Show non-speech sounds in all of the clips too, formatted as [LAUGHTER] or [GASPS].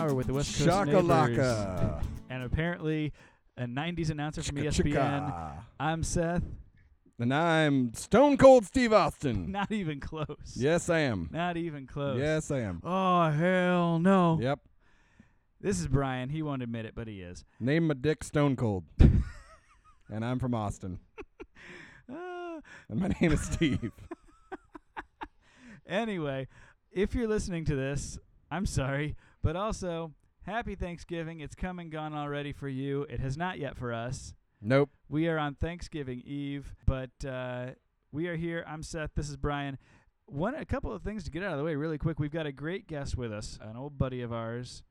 Hour with the West Coast Neighbors. Shakalaka. And apparently, a 90s announcer from ESPN. I'm Seth. And I'm Stone Cold Steve Austin. [LAUGHS] Not even close. Yes, I am. Not even close. Yes, I am. Oh, hell no. Yep. This is Brian. He won't admit it, but he is. Name my dick Stone Cold. [LAUGHS] and I'm from Austin. Ah. [LAUGHS] And my name is Steve. anyway, if you're listening to this, I'm sorry, but also happy Thanksgiving. It's come and gone already for you. It has not yet for us. nope. We are on Thanksgiving Eve, but uh, we are here. I'm Seth. This is Brian. One, a couple of things to get out of the way really quick. We've got a great guest with us, an old buddy of ours,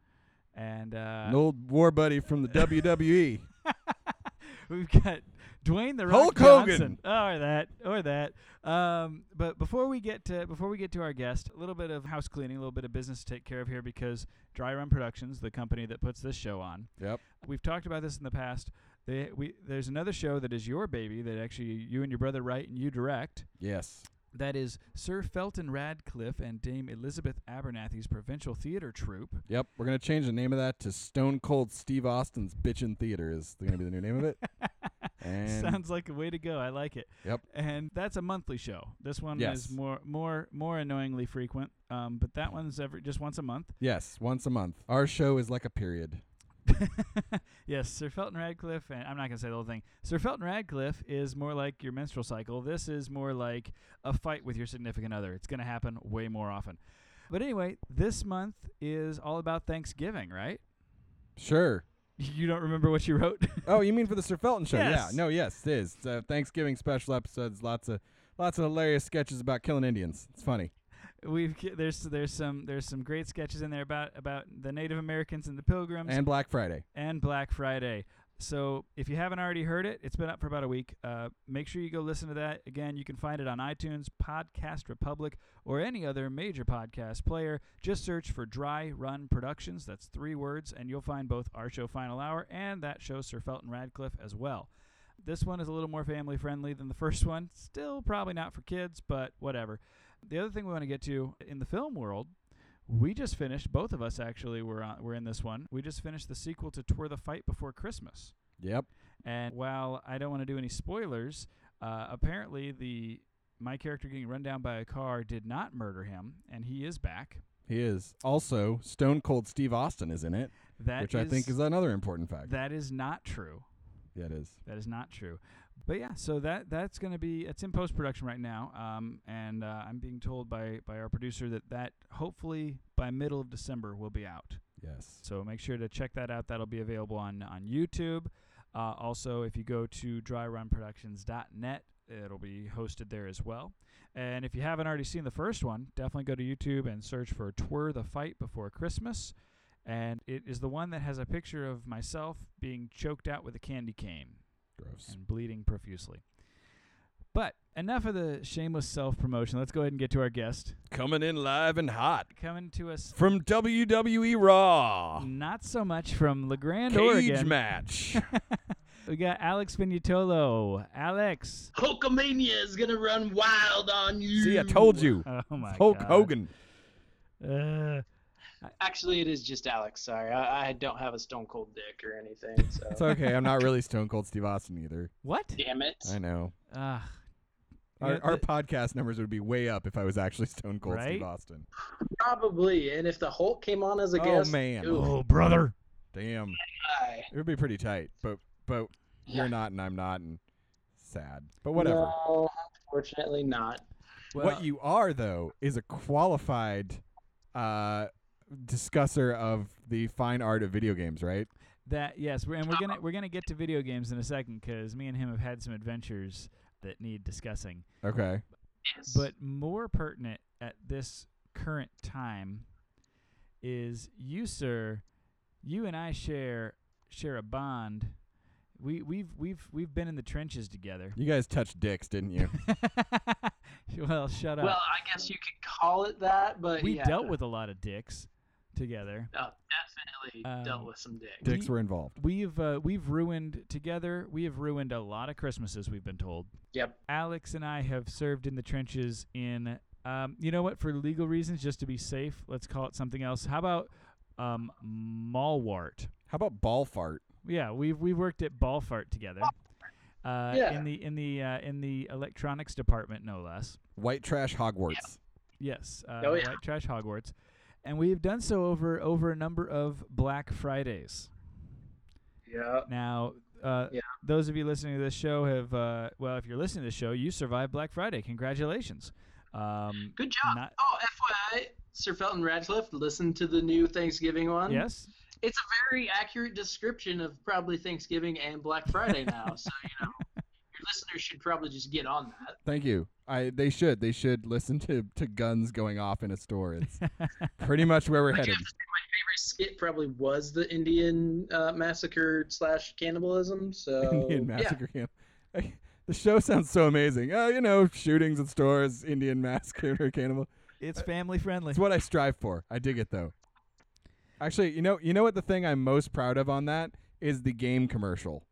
and uh, An old war buddy from the. WWE. [LAUGHS] we've got Dwayne the Rock Hulk Hogan. Johnson. Oh, or that, or that. Um, but before we get to before we get to our guest, a little bit of house cleaning, a little bit of business to take care of here because Dry Run Productions, the company that puts this show on, yep. we've talked about this in the past. They, we, there's another show that is your baby that actually you and your brother write and you direct. Yes. That is Sir Felton Radcliffe and Dame Elizabeth Abernathy's Provincial Theater Troupe. Yep. We're going to change the name of that to Stone Cold Steve Austin's Bitchin' Theater is going to be the new name of it. [LAUGHS] And Sounds like a way to go. I like it. Yep. And that's a monthly show. This one Yes. is more more more annoyingly frequent. Um, but that one's every just once a month. yes, once a month. Our show is like a period. [LAUGHS] yes, Sir Felton Radcliffe, and I'm not gonna say the whole thing. Sir Felton Radcliffe is more like your menstrual cycle. This is more like a fight with your significant other. It's gonna happen way more often. But anyway, this month is all about Thanksgiving, right? Sure. You don't remember what you wrote? [LAUGHS] Oh, you mean for the Sir Felton show? Yes. Yeah. No, yes, it is. It's a Thanksgiving special episodes. Lots of lots of hilarious sketches about killing Indians. It's funny. We've there's there's some there's some great sketches in there about about the Native Americans and the Pilgrims And Black Friday. and Black Friday. So if you haven't already heard it, it's been up for about a week. Uh, make sure you go listen to that. Again, you can find it on iTunes, Podcast Republic, or any other major podcast player. Just search for Dry Run Productions. That's three words, and you'll find both our show Final Hour and that show Sir Felton Radcliffe as well. This one is a little more family friendly than the [LAUGHS] first one. Still probably not for kids, but whatever. The other thing we want to get to in the film world we just finished. Both of us actually were on, were in this one. We just finished the sequel to Twere the Fight Before Christmas. Yep. And while I don't want to do any spoilers, uh, apparently the my character getting run down by a car did not murder him, and he is back. He is. Also, Stone Cold Steve Austin is in it, That which I think is another important fact. that is not true. yeah, it is. That is not true. But yeah, so that that's going to be it's in post production right now, um, and uh, I'm being told by by our producer that that hopefully by middle of December will be out. Yes. So make sure to check that out. That'll be available on on YouTube. Uh, also, if you go to dryrunproductions.net, it'll be hosted there as well. And if you haven't already seen the first one, definitely go to YouTube and search for Twere the Fight Before Christmas. And it is the one that has a picture of myself being choked out with a candy cane Gross. and bleeding profusely. But enough of the shameless self promotion. Let's go ahead and get to our guest. Coming in live and hot Coming to us from WWE Raw. not so much from La Grande, Cage Oregon. match. [LAUGHS] We got Alex Vignatolo. Alex. Hulkamania is gonna run wild on you. See, I told you. Oh my Hulk God. Hogan. Uh, Actually, it is just Alex. Sorry, I, I don't have a stone cold dick or anything. So It's okay. I'm not really Stone Cold Steve Austin either. what? damn it. I know. Uh, Our, our podcast numbers would be way up if I was actually Stone Cold Right? Steve Austin. Probably. And if the Hulk came on as a Oh, guest, man. ooh, oh, brother. Damn. I- It would be pretty tight, but but Yeah. you're not and I'm not and sad. But whatever. No, unfortunately not. what you are though is a qualified uh discusser of the fine art of video games, right? that yes, we're, and we're gonna we're gonna get to video games in a second because me and him have had some adventures that need discussing. Okay. Yes. But more pertinent at this current time is you, sir. You and I share share a bond. We we've we've we've been in the trenches together. You guys touched dicks, didn't you? [LAUGHS] well, shut up. Well, I guess you could call it that, but we yeah. dealt with a lot of dicks together. Oh, definitely dealt Um, with some dicks. Dicks We- were involved. We've uh, we've ruined together. We have ruined a lot of Christmases. We've been told. Yep. Alex and I have served in the trenches in, um, you know what, for legal reasons, just to be safe, let's call it something else. How about um, Malwart? How about ball fart? Yeah, we've we've worked at Ballfart together. Uh, Yeah. In the in the uh, in the electronics department, no less. White trash Hogwarts. Yes. Uh, Oh, yeah. White Trash Hogwarts, and we've done so over over a number of Black Fridays. Yeah. Now, uh, Yeah. those of you listening to this show have, uh, well, if you're listening to this show, you survived Black Friday. Congratulations. Um, Good job. Not- oh, FYI, Sir Felton Radcliffe, listen to the new Thanksgiving one. yes. It's a very accurate description of probably Thanksgiving and Black Friday now. so, you know, [LAUGHS] listeners should probably just get on that. Thank you. I they should they should listen to to guns going off in a store. It's pretty much where we're I headed. have to say my favorite skit probably was the Indian uh, massacre slash cannibalism. So [LAUGHS] Indian yeah. massacre camp. I- The show sounds so amazing. Oh, you know, shootings in stores, Indian massacre [LAUGHS] cannibal. It's family friendly. It's what I strive for. I dig it though. Actually, you know, you know what the thing I'm most proud of on that is the game commercial.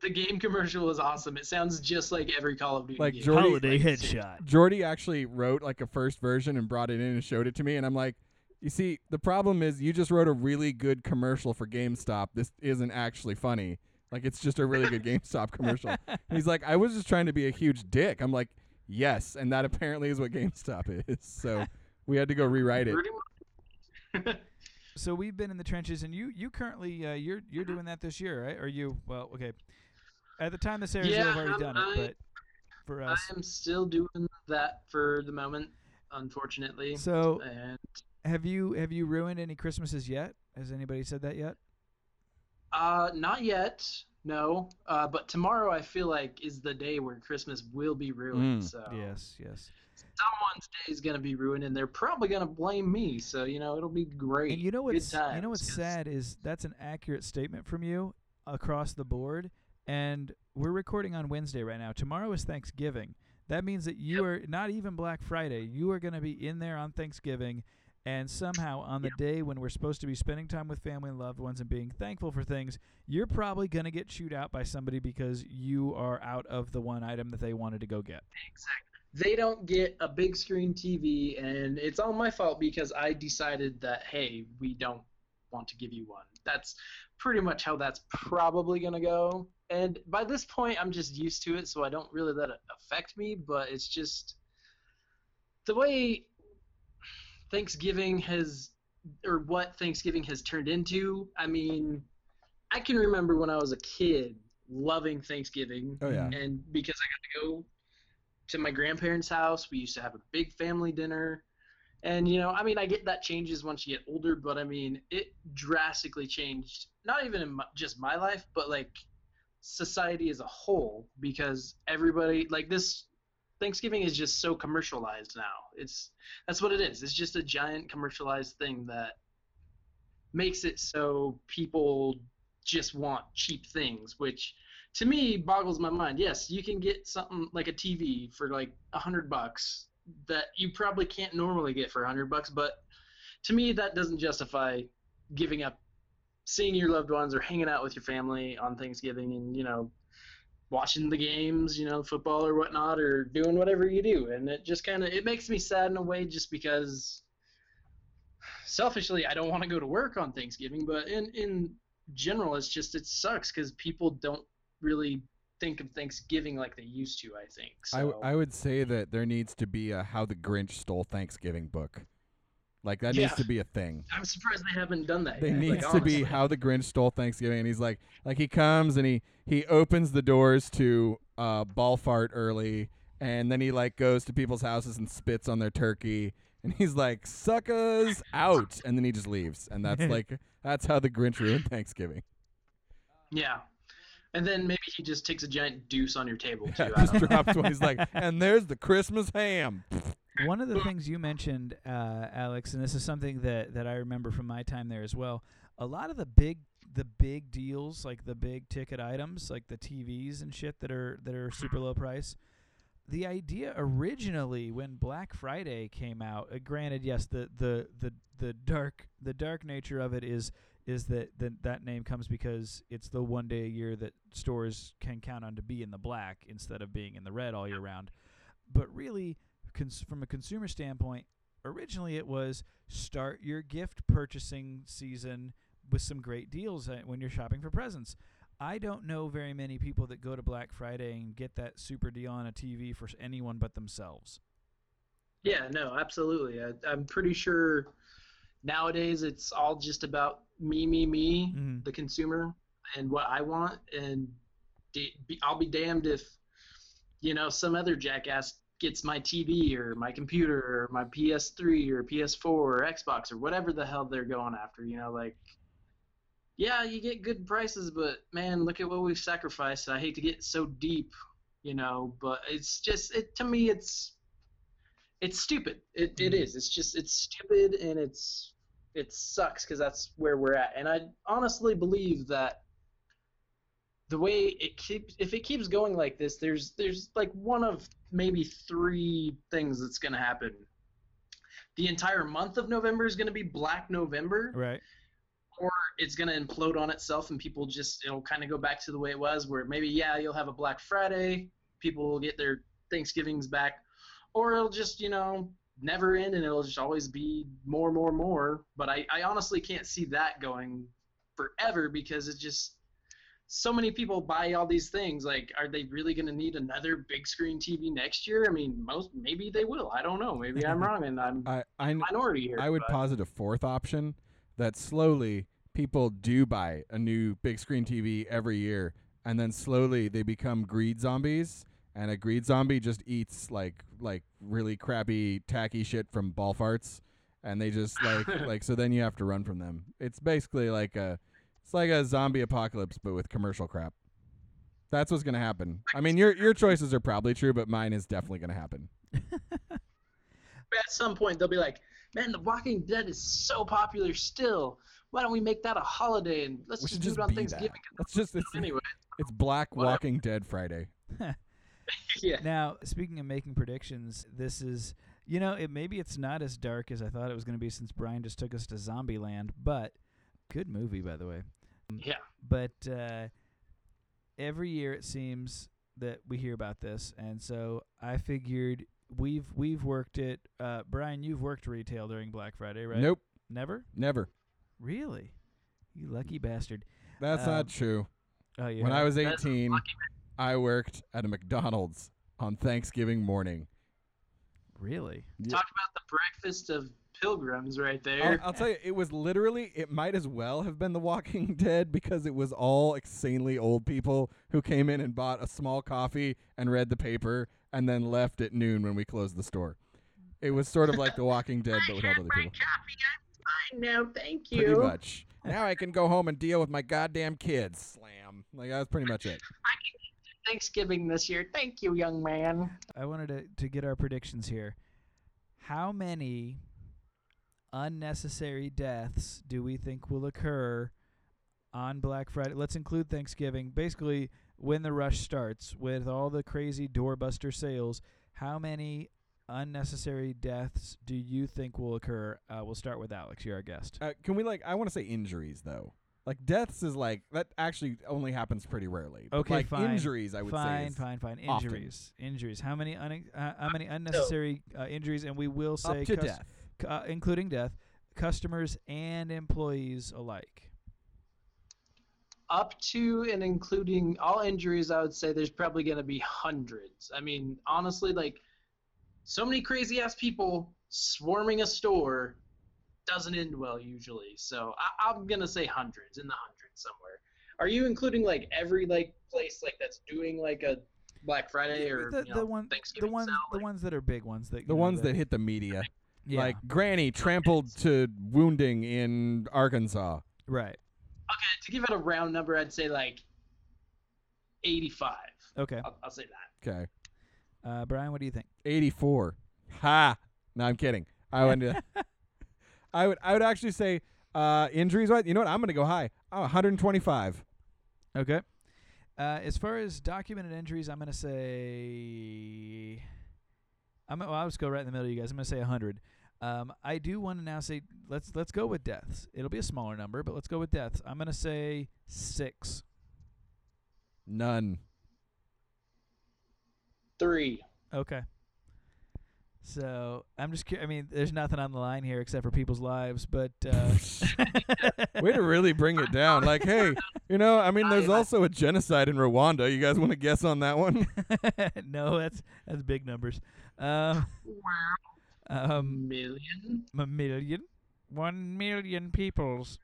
The game commercial was awesome. It sounds just like every Call of Duty Like game. Jordy- Holiday Like, headshot. Jordy actually wrote like a first version and brought it in and showed it to me, and I'm like, you see, the problem is you just wrote a really good commercial for GameStop. This isn't actually funny. Like it's just a really good [LAUGHS] GameStop commercial. And he's like, I was just trying to be a huge dick. I'm like, yes, and that apparently is what GameStop is. [LAUGHS] So we had to go rewrite it. [LAUGHS] So we've been in the trenches, and you you currently uh, you're you're doing that this year, right? Or you? Well, okay. At the time this airs, you'll Yeah, have already um, done it, I- but for us, I am still doing that for the moment, unfortunately. so and have you have you ruined any Christmases yet? Has anybody said that yet? uh, not yet. No, uh, but tomorrow I feel like is the day where Christmas will be ruined. Mm. So Yes, yes. someone's day is gonna be ruined, and they're probably gonna blame me. So you know it'll be great. And you know Good what's you know times, what's 'cause- sad is that's an accurate statement from you across the board. And we're recording on Wednesday right now. Tomorrow is Thanksgiving. That means that you Yep. are not even Black Friday. You are going to be in there on Thanksgiving, and somehow on the day when we're supposed to be spending time with family and loved ones and being thankful for things, you're probably going to get chewed out by somebody because you are out of the one item that they wanted to go get. Exactly. They don't get a big screen TV, and it's all my fault because I decided that hey, we don't want to give you one. That's pretty much how that's probably gonna go. And by this point, I'm just used to it, so I don't really let it affect me. But it's just the way Thanksgiving has, or what Thanksgiving has turned into. I mean, I can remember when I was a kid loving Thanksgiving Oh yeah. and because I got to go to my grandparents' house, we used to have a big family dinner. And you know, I mean, I get that changes once you get older, but I mean, it drastically changed. Not even in my, just my life, but like society as a whole, because everybody like this. Thanksgiving is just so commercialized now. It's that's what it is. It's just a giant commercialized thing that makes it so people just want cheap things, which to me boggles my mind. Yes, you can get something like a TV for like a hundred bucks that you probably can't normally get for a hundred bucks, but to me that doesn't justify giving up seeing your loved ones or hanging out with your family on Thanksgiving and you know watching the games, you know, football or whatnot, or doing whatever you do. And it just kind of it makes me sad in a way, just because selfishly I don't want to go to work on Thanksgiving, but in in general, it's just it sucks because people don't really think of Thanksgiving like they used to. I think. I, w- So, I would say that there needs to be a How the Grinch Stole Thanksgiving book. Like that needs to be a thing. I'm surprised they haven't done that. There yet, needs like, to be. How the Grinch Stole Thanksgiving, and he's like, like he comes and he he opens the doors to uh, ball fart early, and then he like goes to people's houses and spits on their turkey, and he's like, "Suckers out," and then he just leaves, and that's [LAUGHS] like that's how the Grinch ruined Thanksgiving. Yeah. And then maybe he just takes a giant deuce on your table too. [LAUGHS] Yeah, just don't drops one. He's like, "And there's the Christmas ham." [LAUGHS] one of the things you mentioned, uh, Alex, and this is something that, that I remember from my time there as well. A lot of the big the big deals, like the big ticket items, like the TVs and shit that are that are super low price. The idea originally when Black Friday came out, uh, granted, yes, the, the, the, the dark the dark nature of it is is that the, that name comes because it's the one day a year that stores can count on to be in the black instead of being in the red all year round. But really, cons- from a consumer standpoint, originally it was start your gift purchasing season with some great deals uh, when you're shopping for presents. I don't know very many people that go to Black Friday and get that super deal on a TV for anyone but themselves. Yeah, no, absolutely. I, I'm pretty sure nowadays it's all just about me, me, me, Mhm. the consumer, and what I want. And I'll be damned if, you know, some other jackass gets my TV or my computer or my PS3 or PS4 or Xbox or whatever the hell they're going after. You know, like, yeah, you get good prices, but man, look at what we've sacrificed. I hate to get so deep, you know, but it's just it to me it's it's stupid. It, it Mhm. It's just it's stupid and it's it sucks because that's where we're at. And I honestly believe that the way it keeps if it keeps going like this, there's there's like one of maybe three things that's gonna happen. The entire month of November is gonna be Black November Right. or it's going to implode on itself and people just it'll kind of go back to the way it was where maybe yeah you'll have a black friday people will get their thanksgivings back or it'll just you know never end and it'll just always be more more more but i, I honestly can't see that going forever because it just so many people buy all these things like are they really going to need another big screen tv next year i mean most maybe they will i don't know maybe i'm wrong and i'm [LAUGHS] I I, minority here I would but- posit a fourth option that slowly people do buy a new big screen TV every year, and then slowly they become greed zombies. And a greed zombie just eats like like really crappy tacky shit from ball farts, and they just like [LAUGHS] like so then you have to run from them. It's basically like a it's like a zombie apocalypse but with commercial crap. That's what's gonna happen. [LAUGHS] I mean, your your choices are probably true, but mine is definitely gonna happen. [LAUGHS] at some point they'll be like, "Man, The Walking Dead is so popular still. Why don't we make that a holiday and let's We just do it on Thanksgiving?" [LAUGHS] Let's just it's, Anyway, it's Black Whatever. Walking Dead Friday. yeah. Now, speaking of making predictions, this is you know it maybe it's not as dark as I thought it was going to be since Brian just took us to Zombieland, but good movie by the way. Yeah. But uh, every year it seems that we hear about this, and so I figured we've we've worked it. Uh, Brian, you've worked retail during Black Friday, right? Nope, Never. never. Really? You lucky bastard. That's Um, not true. Oh yeah. When I was 18, I worked at a McDonald's on Thanksgiving morning. really. Yeah. Talk about the breakfast of pilgrims right I'll, there. I'll tell you, it was literally, it might as well have been The Walking [LAUGHS] Dead because it was all insanely old people who came in and bought a small coffee and read the paper and then left at noon when we closed the store. It was sort of like The Walking Dead, but with all other people. [LAUGHS] Fine now, thank you. Pretty you. much. Now I can go home and deal with my goddamn kids. Slam. Like, that's pretty much it. Thanksgiving this year. Thank you, young man. I wanted to, to get our predictions here. How many unnecessary deaths do we think will occur on Black Friday? Let's include Thanksgiving. Basically, when the rush starts with all the crazy doorbuster sales, how many unnecessary deaths do you think will occur? Uh, we'll start with Alex. You're our guest. Uh, can we like? I want to say injuries though. Like deaths is like that actually only happens pretty rarely. But, Okay, like fine. injuries, I would fine, say. is fine, fine. often. Injuries. Injuries. How many un- uh, how many unnecessary uh, injuries? And we will say Up to cus- death. C- uh, including death, customers and employees alike. Up to and including all injuries, I would say there's probably going to be hundreds. I mean, honestly, like so many crazy ass people swarming a store doesn't end well usually. So I, I'm gonna say hundreds in the hundreds somewhere. Are you including like every like place like that's doing like a Black Friday or the, you the know, one, the Thanksgiving ones, sale? the Like, ones that are big ones that The know, ones that hit the media, yeah, like Granny trampled to wounding in Arkansas. right. okay, to give it a round number, I'd say like 85. Okay, I'll, I'll say that. Okay, uh, Brian, what do you think? eighty-four. Ha! No, I'm kidding. I would. [LAUGHS] I would. I would actually say uh, injuries. What? You know what? I'm gonna go high. Oh, 125. Okay. Uh, as far as documented injuries, I'm gonna say. I'm. Well, I'll just go right in the middle of you guys. I'm gonna say 100. Um, I do want to now say let's let's go with deaths. It'll be a smaller number, but let's go with deaths. I'm gonna say six. None. Three. Okay. So I'm just. Cu- I mean, there's nothing on the line here except for people's lives, but. Uh, [LAUGHS] Way to really bring it down. Like, hey, you know, I mean, there's also a genocide in Rwanda. You guys want to guess on that one? [LAUGHS] no, that's that's big numbers. Um, um, Million. a million, one million peoples.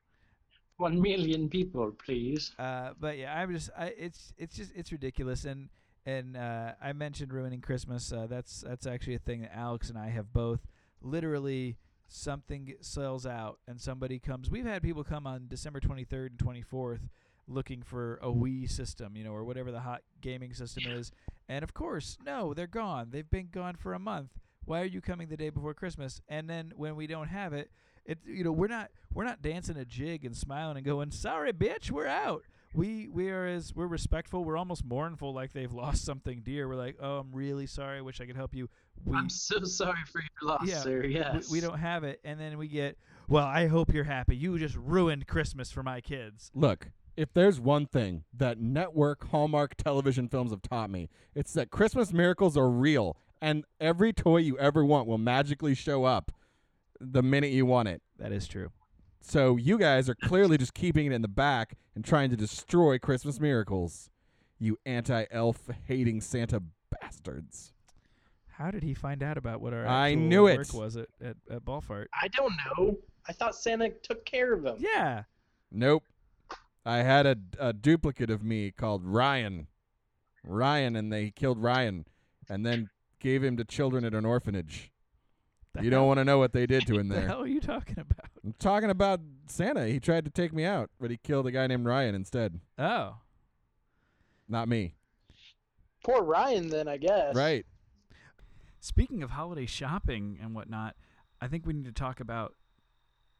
One million people, please. Uh, but yeah, I'm just, I, it's, it's just, it's ridiculous. And and uh, I mentioned ruining Christmas. Uh, that's that's actually a thing that Alex and I have both. Literally, something sells out, and somebody comes. We've had people come on December 23rd and 24th looking for a Wii system, you know, or whatever the hot gaming system is. And of course, no, they're gone. They've been gone for a month. Why are you coming the day before Christmas? And then when we don't have it, it you know we're not we're not dancing a jig and smiling and going sorry bitch we're out. We we are as we're respectful. We're almost mournful like they've [LAUGHS] lost something dear. We're like oh i'm really sorry. I wish i could help you. We I'm so sorry for your loss, Yeah, sir. we, Yes. we don't have it. And then we get well i hope you're happy. You just ruined christmas for my kids. Look, if there's one thing that network Hallmark television films have taught me, it's that Christmas miracles are real, and every toy you ever want will magically show up the minute you want it. that is true So you guys are clearly just keeping it in the back and trying to destroy Christmas miracles. You anti-elf hating Santa bastards. how did he find out about what our I actual knew it. work was at, at, at ballfart I don't know. I thought Santa took care of him. yeah Nope. I had a, a duplicate of me called Ryan. Ryan, and they killed Ryan and then gave him to children at an orphanage. The You hell- don't want to know what they did [LAUGHS] to him the there. hell are you talking about I'm talking about Santa. He tried to take me out, but he killed a guy named Ryan instead. oh Not me. Poor Ryan, then I guess. Right. Speaking of holiday shopping and whatnot, I think we need to talk about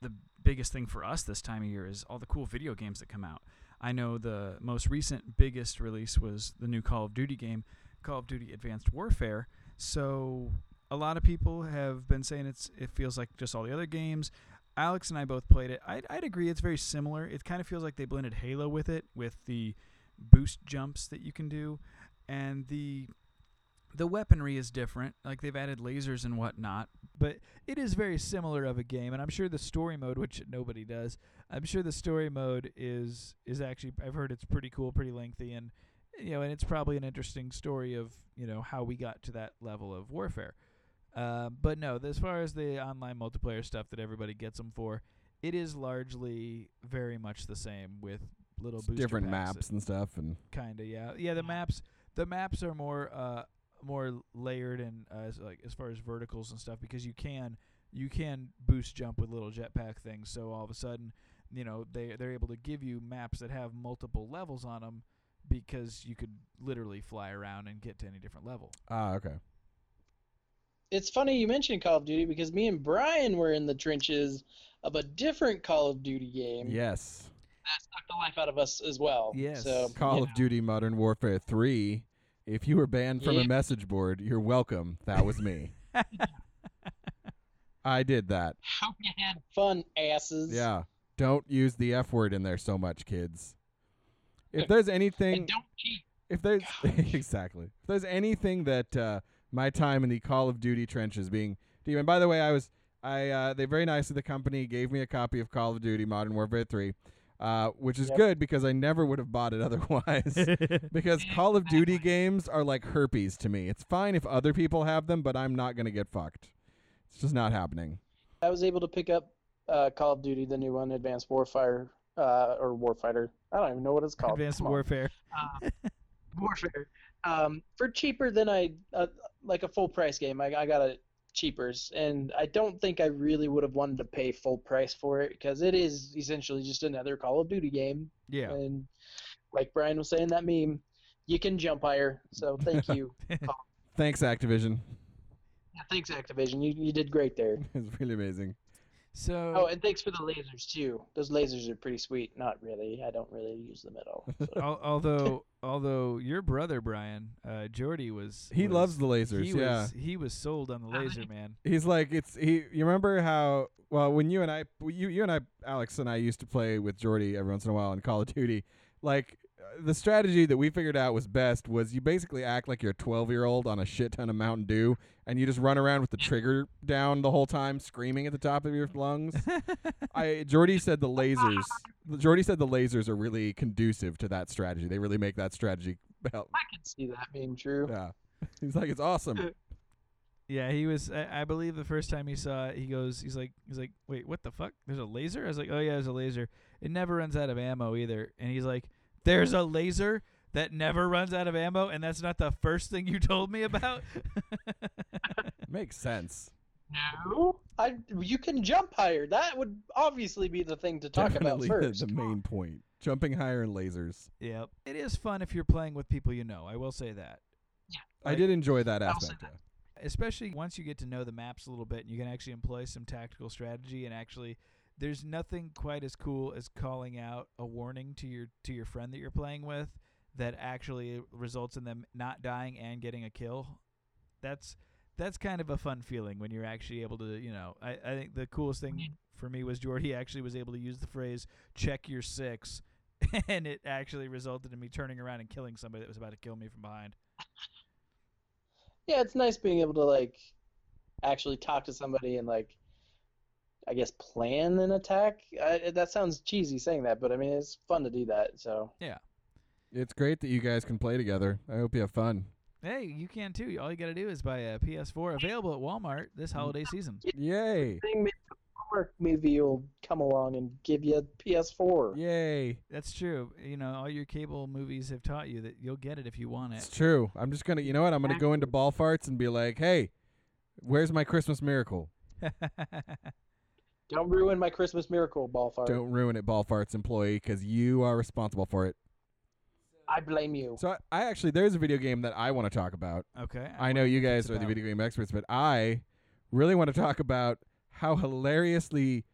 the biggest thing for us this time of year is all the cool video games that come out. I know the most recent biggest release was the new Call of Duty game, Call of Duty Advanced Warfare. So a lot of people have been saying it's it feels like just all the other games. Alex and I both played it. I'd, I'd agree it's very similar. It kind of feels like they blended Halo with it, with the boost jumps that you can do, and the the weaponry is different. Like they've added lasers and whatnot, but it is very similar of a game. And I'm sure the story mode, which nobody does, I'm sure the story mode is is actually. I've heard it's pretty cool, pretty lengthy, and you know, and it's probably an interesting story of you know how we got to that level of warfare. Uh, but no, as far as the online multiplayer stuff that everybody gets them for, it is largely very much the same with little booster different maps and stuff and kind of yeah yeah the maps the maps are more uh more layered and uh, as, like as far as verticals and stuff because you can you can boost jump with little jetpack things so all of a sudden you know they they're able to give you maps that have multiple levels on them because you could literally fly around and get to any different level Ah, okay. It's funny you mentioned Call of Duty because me and Brian were in the trenches of a different Call of Duty game Yes. that sucked the life out of us as well. Yes. So Call you of Duty Modern Warfare 3. If you were banned from a message board, you're welcome. That was me. [LAUGHS] I did that. Hope you had fun, asses. Yeah. Don't use the F word in there so much, kids. If there's anything And don't cheat. if there's [LAUGHS] exactly. If there's anything that uh, my time in the Call of Duty trenches being and by the way I was I uh, they very nicely the company gave me a copy of Call of Duty Modern Warfare 3 uh, which is Yep. good because I never would have bought it [LAUGHS] otherwise. [LAUGHS] Because Call of Duty games are like herpes to me. It's fine if other people have them but I'm not going to get fucked. It's just not happening. I was able to pick up uh, Call of Duty, the new one, Advanced Warfire, uh, or Warfighter. I don't even know what it's called. advanced Come warfare Uh, [LAUGHS] Warfare. Um, for cheaper than I, uh, like a full price game, I, I got it cheapers, and I don't think I really would have wanted to pay full price for it because it is essentially just another Call of Duty game. yeah And like Brian was saying, that meme, you can jump higher. So thank you. [LAUGHS] thanks Activision Yeah, thanks, Activision. You you did great there. [LAUGHS] it's really amazing. So Oh, and thanks for the lasers too. Those lasers are pretty sweet. Not really. I don't really use them at all. [LAUGHS] so. although [LAUGHS] although your brother Brian uh, Jordy was He was- loves the lasers. He yeah. was he was sold on the laser man. He's like it's he. You remember how well when you and I, you you and I, Alex and I used to play with Jordy every once in a while in Call of Duty. Like the strategy that we figured out was best was you basically act like you're a 12 year old on a shit ton of Mountain Dew, and you just run around with the trigger down the whole time, screaming at the top of your lungs. [LAUGHS] I Jordy said the lasers. Jordy said the lasers are really conducive to that strategy. They really make that strategy. Help. I can see that being true. Yeah. [LAUGHS] He's like it's awesome. Yeah, he was. I, I believe the first time he saw it, he goes, he's like, he's like, wait, what the fuck? There's a laser? I was like, oh yeah, there's a laser. It never runs out of ammo either. And he's like, there's a laser that never runs out of ammo, and that's not the first thing you [LAUGHS] told me about. [LAUGHS] Makes sense. No, I. You can jump higher. That would obviously be the thing to talk Definitely about the- first. the main point. Jumping higher in lasers. yep, it is fun if you're playing with people you know. I will say that. I Like, did enjoy that aspect. that. especially once you get to know the maps a little bit and you can actually employ some tactical strategy and actually there's nothing quite as cool as calling out a warning to your to your friend that you're playing with that actually results in them not dying and getting a kill. That's that's kind of a fun feeling when you're actually able to you know i, I think the coolest thing for me was jordy actually was able to use the phrase check your six [LAUGHS] and it actually resulted in me turning around and killing somebody that was about to kill me from behind. Yeah, it's nice being able to like actually talk to somebody and like I guess plan an attack. I, that sounds cheesy saying that, but I mean it's fun to do that. So yeah, It's great that you guys can play together. I hope you have fun. Hey, you can too. All you got to do is buy a PS4 available at Walmart this mm-hmm. holiday season. Yay! thing maybe a Hallmark movie will come along and give you a PS4. Yay! That's true. You know, all your cable movies have taught you that you'll get it if you want it. It's true. I'm just gonna. You know what? I'm gonna go into ball farts and be like, "Hey, where's my Christmas miracle? [LAUGHS] Don't ruin my Christmas miracle, Ballfire. Don't ruin it, ball farts employee, because you are responsible for it." I blame you. So I, I actually there's a video game that I want to talk about. okay. I know you guys it's are the video game experts, but I really want to talk about how hilariously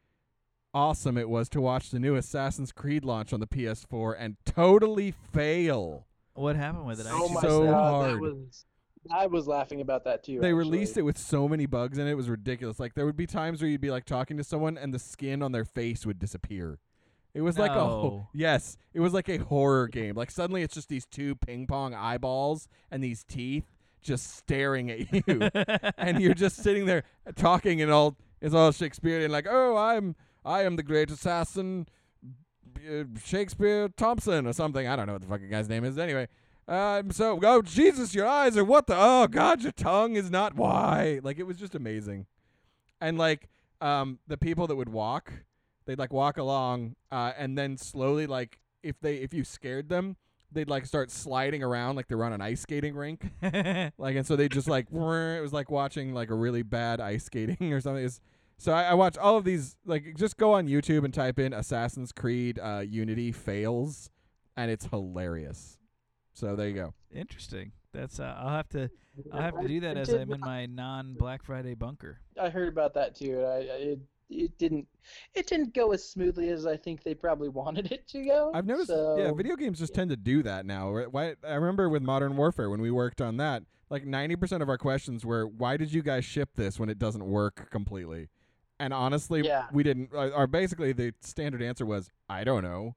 awesome it was to watch the new Assassin's Creed launch on the PS4 and totally fail. What happened with it? Oh my so god, hard. that was. I was laughing about that too. They released it with so many bugs in it, it was ridiculous. Like there would be times where you'd be like talking to someone and the skin on their face would disappear. It was like a yes, it was like a horror game. Like suddenly it's just these two ping pong eyeballs and these teeth just staring at you. [LAUGHS] and you're just sitting there talking and all it's all Shakespearean like, "Oh, I'm I am the great assassin uh, Shakespeare Thompson or something. I don't know what the fucking guy's name is. Anyway, um, so oh Jesus, your eyes are what the oh God, your tongue is not why. Like it was just amazing, and like um the people that would walk, they'd like walk along, uh, and then slowly like if they if you scared them, they'd like start sliding around like they're on an ice skating rink. [LAUGHS] Like and so they just like [LAUGHS] it was like watching like a really bad ice skating [LAUGHS] or something. It's, so I, I watch all of these like just go on YouTube and type in Assassin's Creed uh, Unity fails, and it's hilarious. So there you go. Interesting. That's uh, I'll have to I'll have to do that as I'm in my non Black Friday bunker. I heard about that too. and I, I it, it didn't it didn't go as smoothly as I think they probably [LAUGHS] wanted it to go. I've noticed, so, yeah, video games just tend to do that now. Why? I remember with Modern Warfare when we worked on that, like ninety percent of our questions were, "Why did you guys ship this when it doesn't work completely?" And honestly, Yeah. we didn't. Or, or basically, the standard answer was, "I don't know."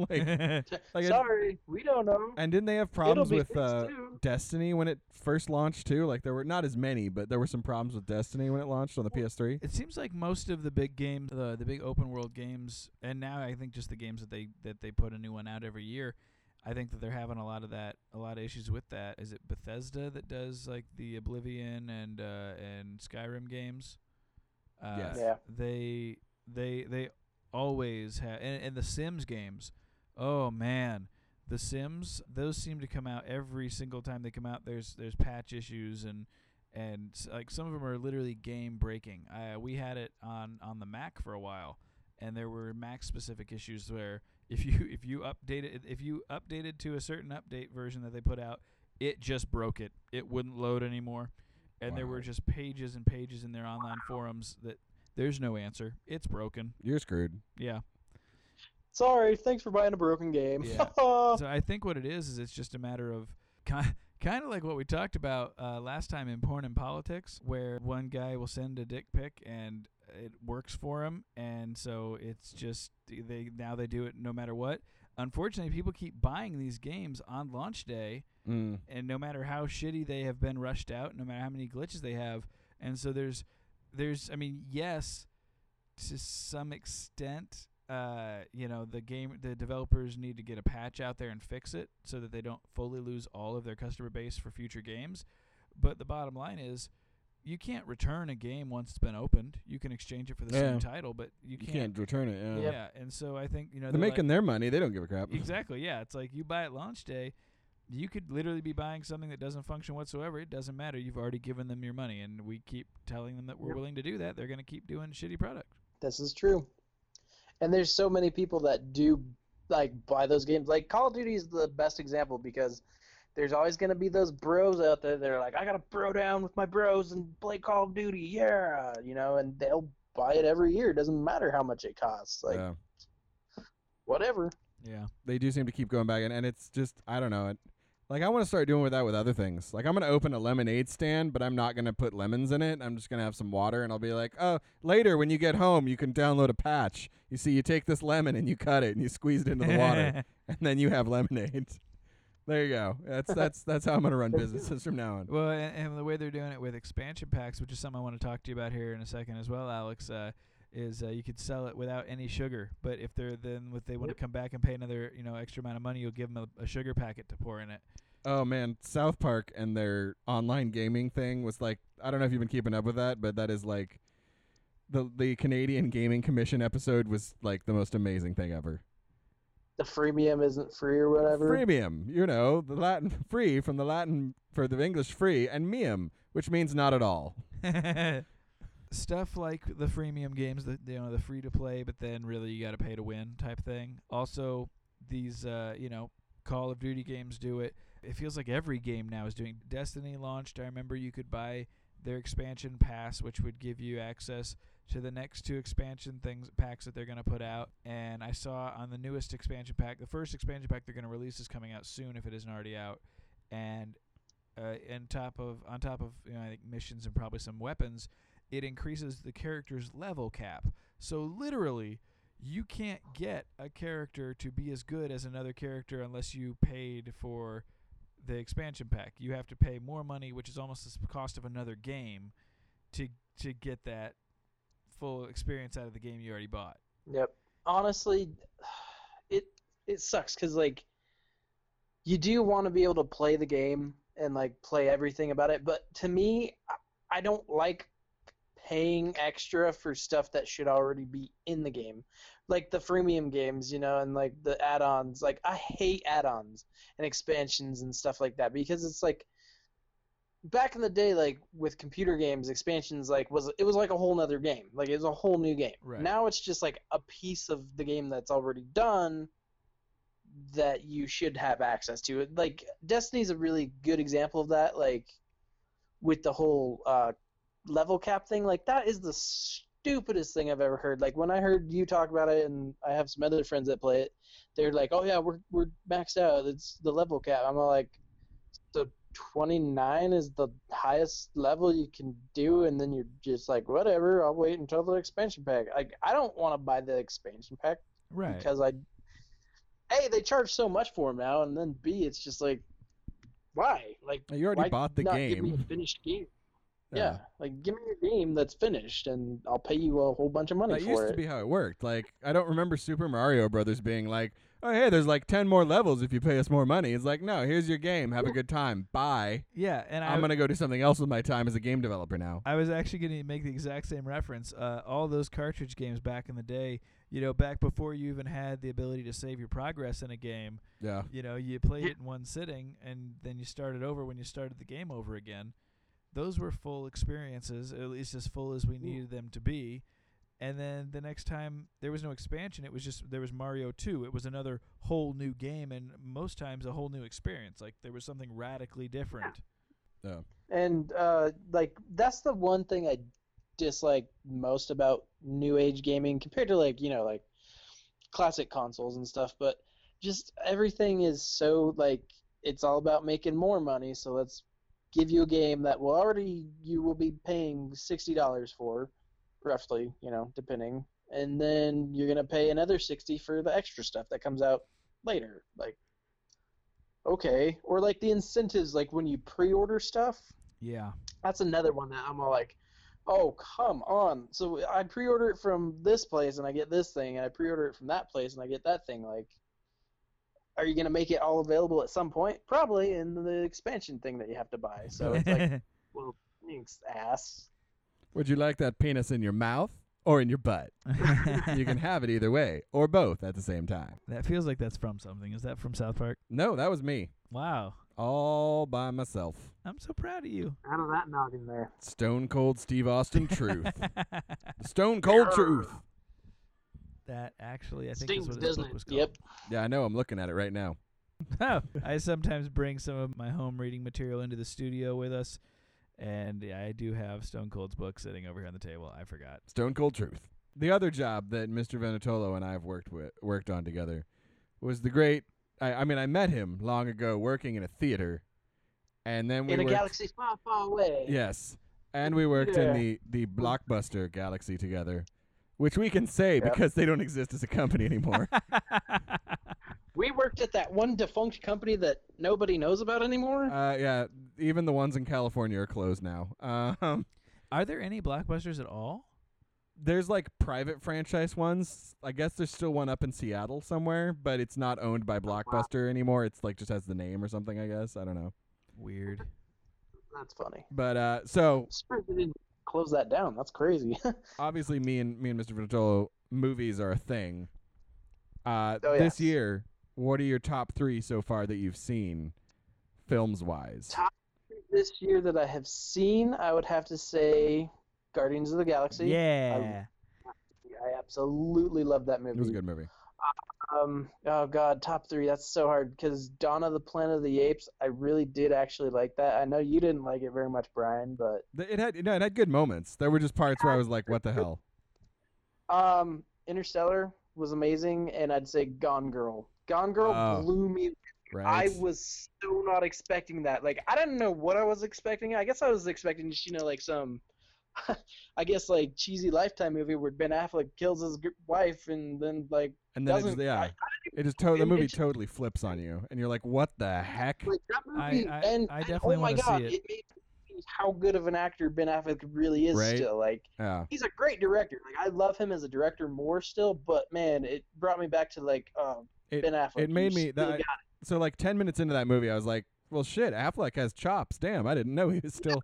[LAUGHS] like, [LAUGHS] like it- Sorry, we don't know. and didn't they have problems with uh. Destiny when it first launched too? Like there were not as many, but there were some problems with Destiny when it launched on the PS3. It seems like most of the big games, the the big open world games, and now I think just the games that they that they put a new one out every year. I think that they're having a lot of that, a lot of issues with that. Is it Bethesda that does like the Oblivion and uh, and Skyrim games? Uh, Yes. Yeah. They they they always have, and, and the Sims games. Oh man, the Sims those seem to come out every single time they come out. There's there's patch issues and and like some of them are literally game breaking. Uh, we had it on on the Mac for a while, and there were Mac specific issues where if you if you updated if you updated to a certain update version that they put out, it just broke it. It wouldn't load anymore. and there were just pages and pages in their online forums that there's no answer. It's broken. You're screwed. Yeah. Sorry, thanks for buying a broken game. Yeah. [LAUGHS] so I think what it is is it's just a matter of kind [LAUGHS] kind of like what we talked about uh, last time in porn and politics, where one guy will send a dick pic and it works for him, and so it's just they now they do it no matter what. Unfortunately, people keep buying these games on launch day, Mm. and no matter how shitty they have been rushed out, no matter how many glitches they have, and so there's there's I mean yes, to some extent, uh, you know the game the developers need to get a patch out there and fix it so that they don't fully lose all of their customer base for future games. But the bottom line is. You can't return a game once it's been opened. You can exchange it for the Yeah. same title, but you You can't. can't return it. Yeah. Yeah, and so I think you know They're they're like- making their money. They don't give a crap. [LAUGHS] Exactly. Yeah. It's like you buy it launch day. You could literally be buying something that doesn't function whatsoever. It doesn't matter. You've already given them your money, and we keep telling them that we're Yep. willing to do that. They're going to keep doing shitty product. This is true. And there's so many people that do like buy those games. Like Call of Duty is the best example because there's always going to be those bros out there that are like, I got to bro down with my bros and play Call of Duty, yeah, you know, and they'll buy it every year. It doesn't matter how much it costs. Like yeah. whatever. Yeah. They do seem to keep going back, and, and it's just I don't know. It, like I want to start doing with that with other things. Like I'm gonna open a lemonade stand, but I'm not gonna put lemons in it. I'm just gonna have some water, and I'll be like, oh, later when you get home, you can download a patch. You see, you take this lemon and you cut it and you squeeze it into the water, [LAUGHS] [LAUGHS] and then you have lemonade. [LAUGHS] There you go. That's that's that's how I'm gonna run businesses from now on. Well, and, and the way they're doing it with expansion packs, which is something I want to talk to you about here in a second as well, Alex, uh, is uh, you could sell it without any sugar. But if they're then if they want to come back and pay another you know extra amount of money, you'll give them a, a sugar packet to pour in it. Oh man, South Park and their online gaming thing was like I don't know if you've been keeping up with that, but that is like the the Canadian Gaming Commission episode was like the most amazing thing ever. The freemium isn't free or whatever. Freemium, you know, the Latin free from the Latin for the English free and mium, which means not at all. [LAUGHS] stuff like the freemium games, the you know the free to play, but then really you got to pay to win type thing. Also, these uh, you know Call of Duty games do it. It feels like every game now is doing. Destiny launched. I remember you could buy their expansion pass, which would give you access to the next two expansion things packs that they're going to put out. And I saw on the newest expansion pack, the first expansion pack they're going to release is coming out soon if it isn't already out. And uh, on top of on top of you know, I think missions and probably some weapons, it increases the character's level cap. So literally, you can't get a character to be as good as another character unless you paid for the expansion pack. You have to pay more money, which is almost the cost of another game, to to get that full experience out of the game you already bought. Yep. Honestly, [SIGHS] it it sucks because like you do want to be able to play the game and like play everything about it, but to me, I- I don't like paying extra for stuff that should already be in the game, like the freemium games, you know, and like the add-ons. Like I hate add-ons and expansions and stuff like that because it's like back in the day like with computer games expansions like was it was like a whole nother game like it was a whole new game Right. now it's just like a piece of the game that's already done that you should have access to like destiny's a really good example of that like with the whole uh, level cap thing like that is the stupidest thing i've ever heard. Like when i heard you talk about it and i have some other friends that play it they're like oh yeah we're, we're maxed out. It's the level cap. I'm like so 29 is the highest level you can do? And then you're just like whatever i'll wait until the expansion pack. Like i don't want to buy the expansion pack Right. because i a they charge so much for them now and then b it's just like why? Like You already bought the not give me game. finished game yeah. like give me your game that's finished and i'll pay you a whole bunch of money That for used it to be how it worked. Like I don't remember Super Mario Brothers being like, "Oh, hey, there's like 10 more levels if you pay us more money." It's like, "No, here's your game. Have a good time. Bye. yeah, and I, I'm going to go do something else with my time as a game developer now." I was actually going to make the exact same reference. Uh, all those cartridge games back in the day, you know, back before you even had the ability to save your progress in a game, Yeah. you know, you played it in one sitting and then you started over when you started the game over again. Those were full experiences, at least as full as we needed them to be. And then the next time there was no expansion, it was just there was Mario 2. It was another whole new game and most times a whole new experience. Like there was something radically different. Yeah. and uh, like that's the one thing I dislike most about new age gaming compared to like you know like classic consoles and stuff. But just everything is so like it's all about making more money. So let's give you a game that will already you will be paying sixty dollars for, roughly, you know, depending, and then you're gonna pay another sixty for the extra stuff that comes out later. Like, okay, or like the incentives, like when you pre-order stuff. Yeah. That's another one that I'm all like, oh come on. So I pre-order it from this place and I get this thing, and I pre-order it from that place and I get that thing. Like, are you gonna make it all available at some point? Probably in the expansion thing that you have to buy. So it's like, [LAUGHS] well, thanks, ass. Would you like that penis in your mouth or in your butt? [LAUGHS] you can have it either way or both at the same time. that feels like that's from something. Is that from South Park? No, that was me. Wow. All by myself. I'm so proud of you. Out of that noggin there. Stone cold Steve Austin [LAUGHS] truth. Stone cold truth. That actually, I think Stings, is what his book was called. Yep. Yeah, I know. I'm looking at it right now. [LAUGHS] Oh, I sometimes bring some of my home reading material into the studio with us, and yeah, I do have Stone Cold's book sitting over here on the table. I forgot. Stone cold truth. The other job that Mr. Venatolo and I have worked with worked on together was the great. I, I mean, I met him long ago working in a theater, and then we In a worked, galaxy far, far away. Yes, and we worked in the the blockbuster galaxy together, which we can say Yep. because they don't exist as a company anymore. [LAUGHS] We worked at that one defunct company that nobody knows about anymore. uh, yeah, even the ones in California are closed now. Um, Are there any blockbusters at all? there's like private franchise ones. I guess there's still one up in Seattle somewhere, but it's not owned by Blockbuster anymore. It's like just has the name or something. I guess I don't know. Weird. That's funny. But uh, so Surprised they didn't close that down. That's crazy. [LAUGHS] obviously, me and me and Mr. Vitolo, movies are a thing. Uh, Oh, this year, what are your top three so far that you've seen, films wise? Top this year that I have seen, I would have to say Guardians of the Galaxy. Yeah. I absolutely love that movie. It was a good movie. Um, oh god, top three. That's so hard because Dawn of the Planet of the Apes. I really did actually like that. I know you didn't like it very much, Brian, but It had no, it had good moments. There were just parts where I was like, "What the hell?" um, Interstellar was amazing, and I'd say Gone Girl. Gone Girl Oh. blew me Right? I was so not expecting that. Like I didn't know what I was expecting. I guess I was expecting just you know like some, [LAUGHS] I guess like cheesy Lifetime movie where Ben Affleck kills his wife and then like and then it doesn't. yeah, I, it just to- the movie totally flips on you, and you're like, "What the heck?" like that I- movie, I- and, I definitely oh my wanna see god, it. it made me see how good of an actor Ben Affleck really is Right. still. Like Yeah, he's a great director. Like I love him as a director more still, but man, it brought me back to like um, It- Ben Affleck. it made me- that- so like 10 minutes into that movie i was like well shit affleck has chops damn i didn't know he was still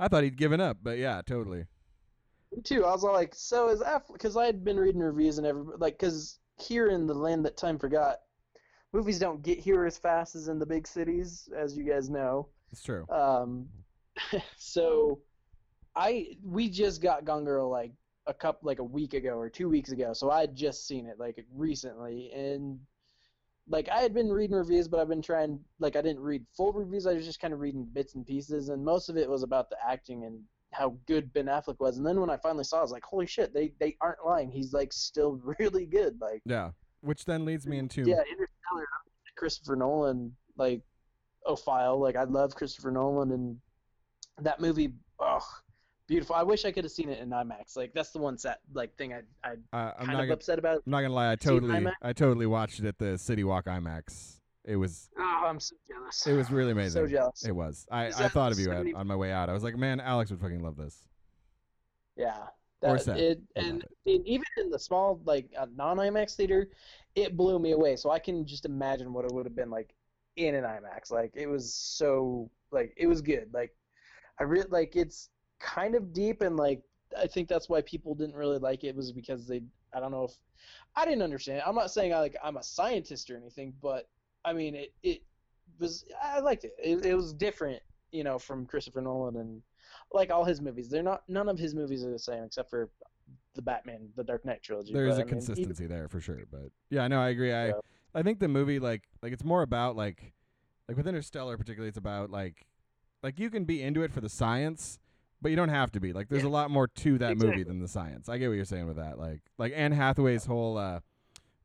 i thought he'd given up but yeah totally Me too. I was all like, so is Affleck? Because I had been reading reviews and every like, because here in the land that time forgot, movies don't get here as fast as in the big cities, as you guys know. it's true Um, [LAUGHS] so I we just got Gone Girl like a cup like a week ago or two weeks ago, so I had just seen it like recently, and like I had been reading reviews, but I've been trying like I didn't read full reviews. I was just kind of reading bits and pieces, and most of it was about the acting and how good Ben Affleck was. And then when I finally saw, it, I was like, holy shit, they they aren't lying. He's like still [LAUGHS] really good. Like yeah which then leads me into yeah, Interstellar, Christopher Nolan, like Ophile. Like I love Christopher Nolan, and that movie, oh, beautiful. I wish I could have seen it in IMAX. Like that's the one set like thing I I uh, i'm kind not of gonna, upset about. I'm not gonna lie i See it in totally i totally watched it at the city walk imax it was Oh, I'm so jealous. it was really amazing so jealous. it was i i thought of you at, on my way out i was like man alex would fucking love this Yeah. Or That, Seth it, would and love it, even in the small like uh, non IMAX theater, it blew me away. So I can just imagine what it would have been like in an IMAX. Like it was so like it was good. Like I really like it's kind of deep and like I think that's why people didn't really like it was because they I don't know if I didn't understand. it. I'm not saying I like I'm a scientist or anything, but I mean it it was I liked it. It, it was different, you know, from Christopher Nolan and like all his movies. They're not none of his movies are the same except for the Batman, the Dark Knight trilogy. there is but, a I mean, even- consistency there for sure but yeah no i agree i Yeah. i think the movie like like it's more about like like with interstellar particularly it's about like like you can be into it for the science, but you don't have to be. Like there's a lot more to that movie than the science. I get what you're saying with that. Like like Anne Hathaway's whole uh,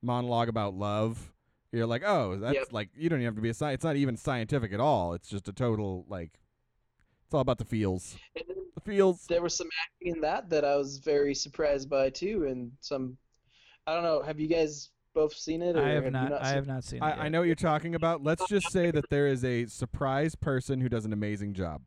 monologue about love. You're like, oh, that's Yep. like you don't even have to be a science. It's not even scientific at all. It's just a total like. It's all about the feels. The [LAUGHS] feels. there was some acting in that that I was very surprised by too, and some. I don't know. Have you guys both seen it? Or I have you not. I have not seen it. I, I know what you're talking about. Let's just say that there is a surprise person who does an amazing job.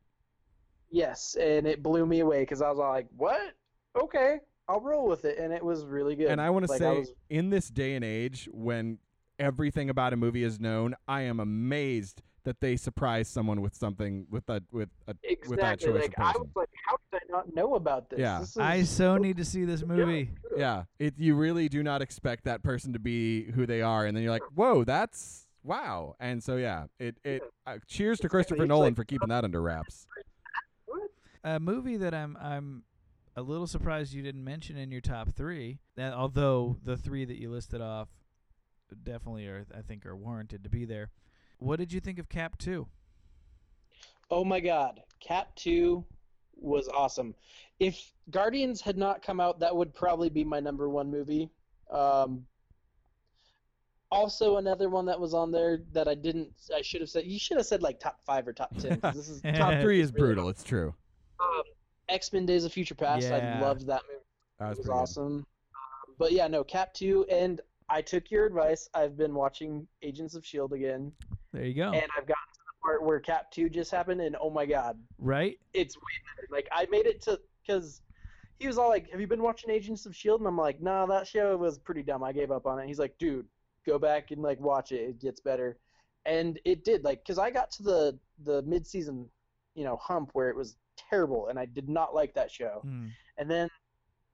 Yes, and it blew me away because I was like, "What? Okay, I'll roll with it," and it was really good. And I want to Like, say, was- in this day and age, when everything about a movie is known, I am amazed that they surprise someone with something with that with a with that exactly choice like of I person. was like, "How did I not know about this?" Yeah. This I is so need to see this movie. good." yeah, it you really do not expect that person to be who they are, and then you're like, whoa, that's wow. And so yeah, it it uh, cheers to Christopher Nolan like- for keeping that under wraps. A movie that I'm I'm a little surprised you didn't mention in your top three. That although the three that you listed off definitely are I think are warranted to be there. What did you think of Cap Two? Oh my God, Cap Two was awesome. If Guardians had not come out, that would probably be my number one movie. Um, also, another one that was on there that I didn't, I should have said. You should have said like top five or top ten. 'cause this is [LAUGHS] Top three is brutal. It's true. Um, X Men: Days of Future Past. Yeah. I loved that movie. That It was was good. awesome. Um, but yeah, no, Cap Two, and I took your advice. I've been watching Agents of Shield again, There you go. and I've gotten to the part where Cap Two just happened, and oh my God, right? it's way better. Like I made it to because he was all like, "Have you been watching Agents of Shield?" And I'm like, "Nah, that show was pretty dumb. I gave up on it." He's like, "Dude, go back and like watch it. It gets better." And it did. Like, because I got to the the mid season, you know, hump where it was terrible, and I did not like that show. Hmm. And then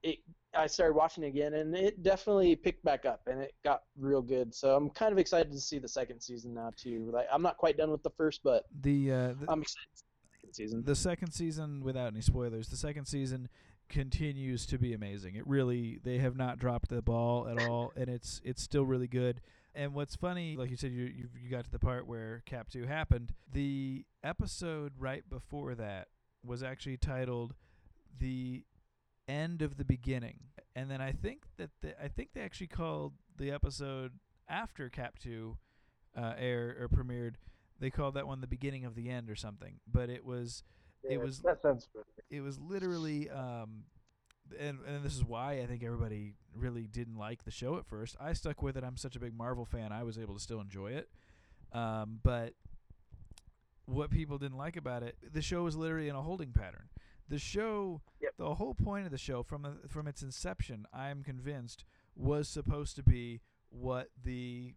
it, I started watching it again, and it definitely picked back up, and it got real good. So I'm kind of excited to see the second season now too. Like, I'm not quite done with the first, but The uh, the, I'm excited. to see the second season. the second season, without any spoilers, the second season continues to be amazing. It really they have not dropped the ball at all, and it's it's still really good. And what's funny, like you said, you you, you got to the part where Cap Two happened. The episode right before that was actually titled "The End of the Beginning," and then I think that the, I think they actually called the episode after Cap Two uh, air or premiered. They called that one "The Beginning of the End" or something. But it was it was that sounds good. it was literally um and and this is why I think everybody really didn't like the show at first. I stuck with it. I'm such a big Marvel fan. I was able to still enjoy it. Um, but what people didn't like about it, the show was literally in a holding pattern. The show, Yep. the whole point of the show from the, from its inception, I'm convinced, was supposed to be what the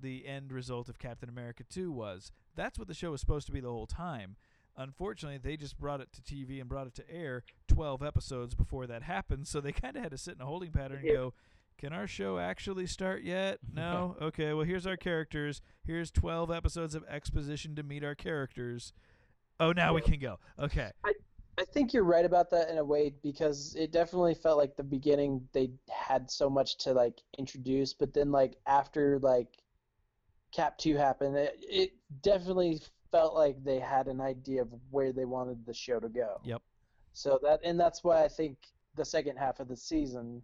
the end result of Captain America 2 was. That's what the show was supposed to be the whole time. Unfortunately, they just brought it to TV and brought it to air 12 episodes before that happened, so they [LAUGHS] kind of had to sit in a holding pattern and go, "Can our show actually start yet?" [LAUGHS] No. okay, well here's our characters. Here's 12 episodes of exposition to meet our characters. Oh, now we can go. Okay. I I think you're right about that in a way because it definitely felt like the beginning they had so much to like introduce, but then like after like Cap Two happened, it, it definitely felt like they had an idea of where they wanted the show to go. Yep. So that and that's why I think the second half of the season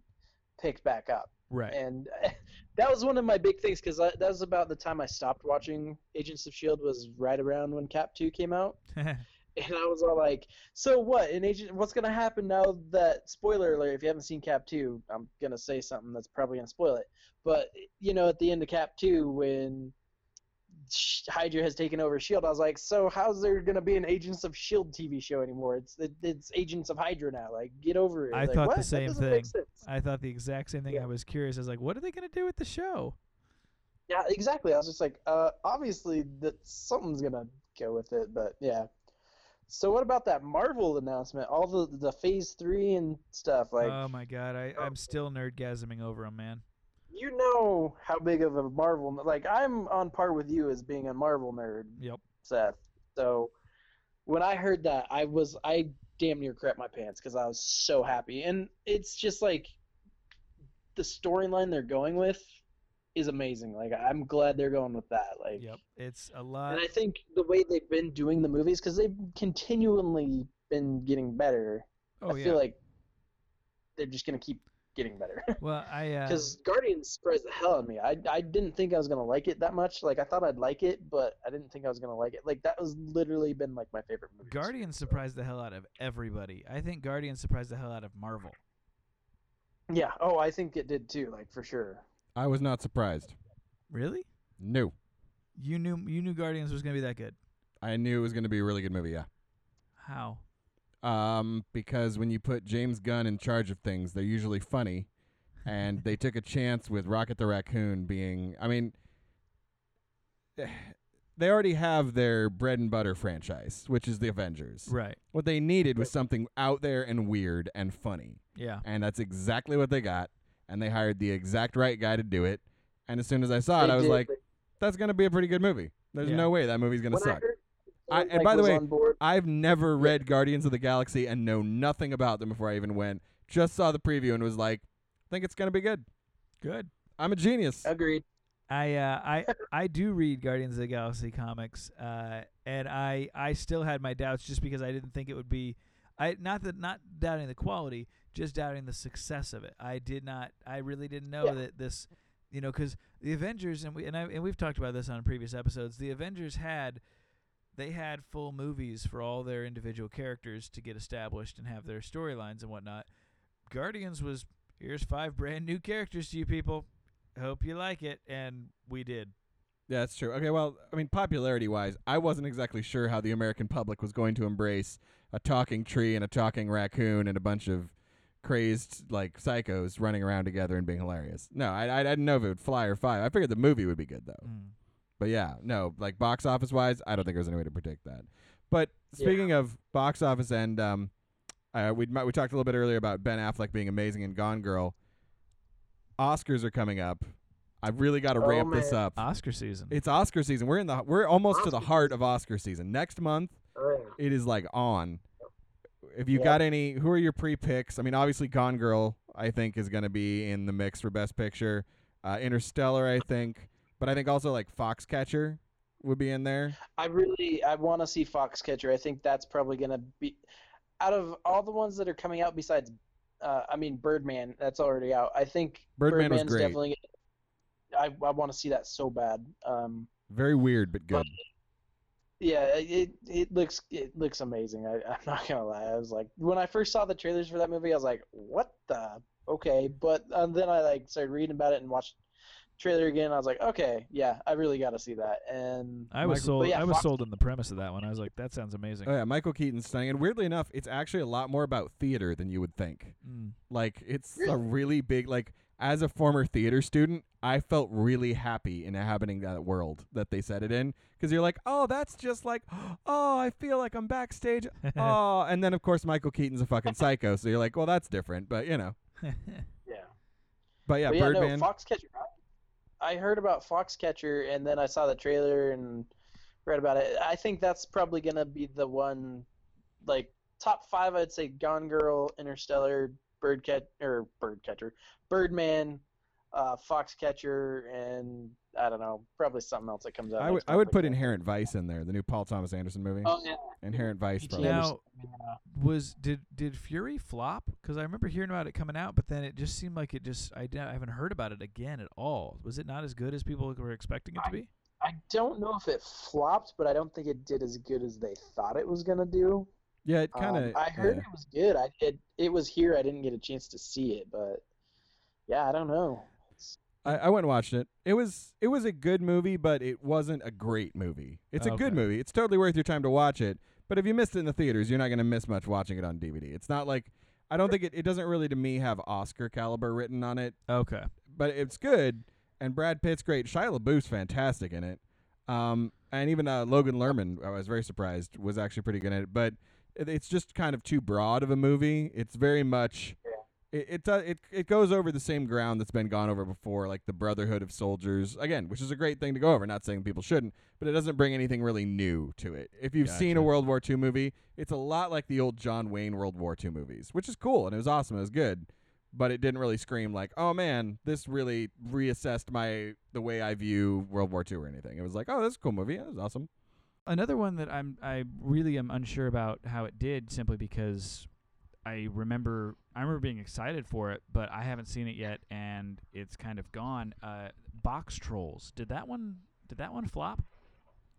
picked back up, Right. and [LAUGHS] that was one of my big things because that was about the time I stopped watching Agents of Shield was right around when Cap Two came out. [LAUGHS] And I was all like, "So what? In Agent, what's gonna happen now that spoiler alert? If you haven't seen Cap two, I'm gonna say something that's probably gonna spoil it. But you know, at the end of Cap two, when Hydra has taken over Shield, I was like, "So how's there gonna be an Agents of Shield TV show anymore? It's it, it's Agents of Hydra now. Like, get over it." I Like, thought the what? That same thing. I thought the exact same thing. Yeah. I was curious. I was like, what are they going to do with the show? Yeah, exactly. I was just like, uh, obviously that something's gonna go with it, but yeah. So what about that Marvel announcement? All the the Phase three and stuff. Like, oh my god, I, I'm still nerdgasming over them, man. You know how big of a Marvel like I'm on par with you as being a Marvel nerd, Yep. Seth. So when I heard that, I was I damn near crap my pants because I was so happy, and it's just like the storyline they're going with is amazing. Like I'm glad they're going with that. Like, Yep, it's a lot. and I think the way they've been doing the movies because they've continually been getting better. oh I yeah. feel like they're just gonna keep getting better. [LAUGHS] well, I uh, Because Guardians surprised the hell out of me. I I didn't think I was gonna like it that much. Like I thought I'd like it, but I didn't think I was gonna like it. Like that was literally been like my favorite movie. Guardians surprised the hell out of everybody. I think Guardians surprised the hell out of Marvel. Yeah. Oh, I think it did too. Like for sure. I was not surprised. Really? No. You knew you knew Guardians was gonna be that good. I knew it was going to be a really good movie, yeah. How? Um, because when you put James Gunn in charge of things, they're usually funny, and they took a chance with Rocket the Raccoon being. I mean, [SIGHS] they already have their bread and butter franchise, which is the Avengers. Right. What they needed was something out there and weird and funny, Yeah. and that's exactly what they got. And they hired the exact right guy to do it. And as soon as I saw it, They I was did, like, "That's going to be a pretty good movie." There's Yeah. no way that movie's going to when I suck. Heard I- and like, by the way, I've never read Guardians of the Galaxy and know nothing about them before I even went. Just saw the preview and was like, I think it's gonna be good. Good. I'm a genius. agreed. I uh, I [LAUGHS] I do read Guardians of the Galaxy comics, uh, and I I still had my doubts just because I didn't think it would be, I not that not doubting the quality, just doubting the success of it. I did not. I really didn't know Yeah. that this, you know, because the Avengers and we and I and we've talked about this on previous episodes. The Avengers had. They had full movies for all their individual characters to get established and have their storylines and whatnot. Guardians was here's five brand new characters to you people. Hope you like it, and we did. Yeah, that's true. Okay, well, I mean, popularity wise, I wasn't exactly sure how the American public was going to embrace a talking tree and a talking raccoon and a bunch of crazed like psychos running around together and being hilarious. No, I, I, didn't know if it would fly or fly. I figured the movie would be good though. Mm. But yeah, no, like box office wise, I don't think there's any way to predict that. But Yeah. speaking of box office, and um, uh, we we talked a little bit earlier about Ben Affleck being amazing in Gone Girl. Oscars are coming up. I've really got to Oh, ramp this up. Oscar season. It's Oscar season. We're in the we're almost to the Oscar heart of Oscar season. Next month, Oh, it is like on. If you Yeah. got any, who are your pre picks? I mean, obviously, Gone Girl, I think, is going to be in the mix for Best Picture. Uh, Interstellar, I think, but I think also like Foxcatcher would be in there. I really I want to see Foxcatcher. I think that's probably gonna be out of all the ones that are coming out besides. Uh, I mean, Birdman. That's already out. I think Birdman was great. definitely. I I want to see that so bad. Um, Very weird, but good. yeah, it it looks it looks amazing. I, I'm not gonna lie. I was like, when I first saw the trailers for that movie, I was like, what the? Okay, but uh, then I like started reading about it and watched trailer again. I was like, okay, yeah, I really got to see that. And I was Michael- sold. yeah, I was Fox- sold on the premise of that one. I was like, that sounds amazing. Oh yeah, Michael Keaton's stunning, and weirdly enough, it's actually a lot more about theater than you would think. Mm. Like it's a Really? really big like as a former theater student, I felt really happy in inhabiting that world that they set it in because you're like, "Oh, that's just like [GASPS] oh, I feel like I'm backstage." [LAUGHS] oh, and then of course Michael Keaton's a fucking psycho, so you're like, "Well, that's different." But, you know. [LAUGHS] yeah. But yeah, But yeah, Birdman. no, Foxcatcher. I I heard about Foxcatcher, and then I saw the trailer and read about it. I think that's probably gonna be the one, like top five. I'd say Gone Girl, Interstellar, Birdcat or Birdcatcher, Birdman, uh, Foxcatcher, and I don't know, probably something else that comes out. I would I would like put that. Inherent Vice in there, the new Paul Thomas Anderson movie. Oh yeah. Inherent Vice probably. Now- Yeah. was did did Fury flop? Because I remember hearing about it coming out, but then it just seemed like it just I, didn't- I haven't heard about it again at all. Was it not as good as people were expecting it to be? I don't know if it flopped, but I don't think it did as good as they thought it was gonna do. yeah, it kind of. Um, I heard it was good. I it it was here. I didn't get a chance to see it, but yeah, I don't know. I, I went and watched it. It was it was a good movie, but it wasn't a great movie. It's a good movie. It's totally worth your time to watch it. But if you missed it in the theaters, you're not going to miss much watching it on DVD. It's not like I don't think it, it doesn't really to me have Oscar caliber written on it, Okay. but it's good. And Brad Pitt's great. Shia LaBeouf's fantastic in it. Um, and even uh, Logan Lerman, I was very surprised, was actually pretty good in it. But it, it's just kind of too broad of a movie. It's very much it it, does it it goes over the same ground that's been gone over before, like the Brotherhood of Soldiers, again, which is a great thing to go over. Not saying people shouldn't, but it doesn't bring anything really new to it. If you've seen a Gotcha. World War II movie, it's a lot like the old John Wayne World War II movies, which is cool and it was awesome. It was good, but it didn't really scream like, oh man, this really reassessed my the way I view World War II or anything. It was like, oh, that's a cool movie. That was awesome. Another one that I'm I really am unsure about how it did simply because I remember I remember being excited for it, but I haven't seen it yet and it's kind of gone. Uh, Box Trolls. Did that one did that one flop?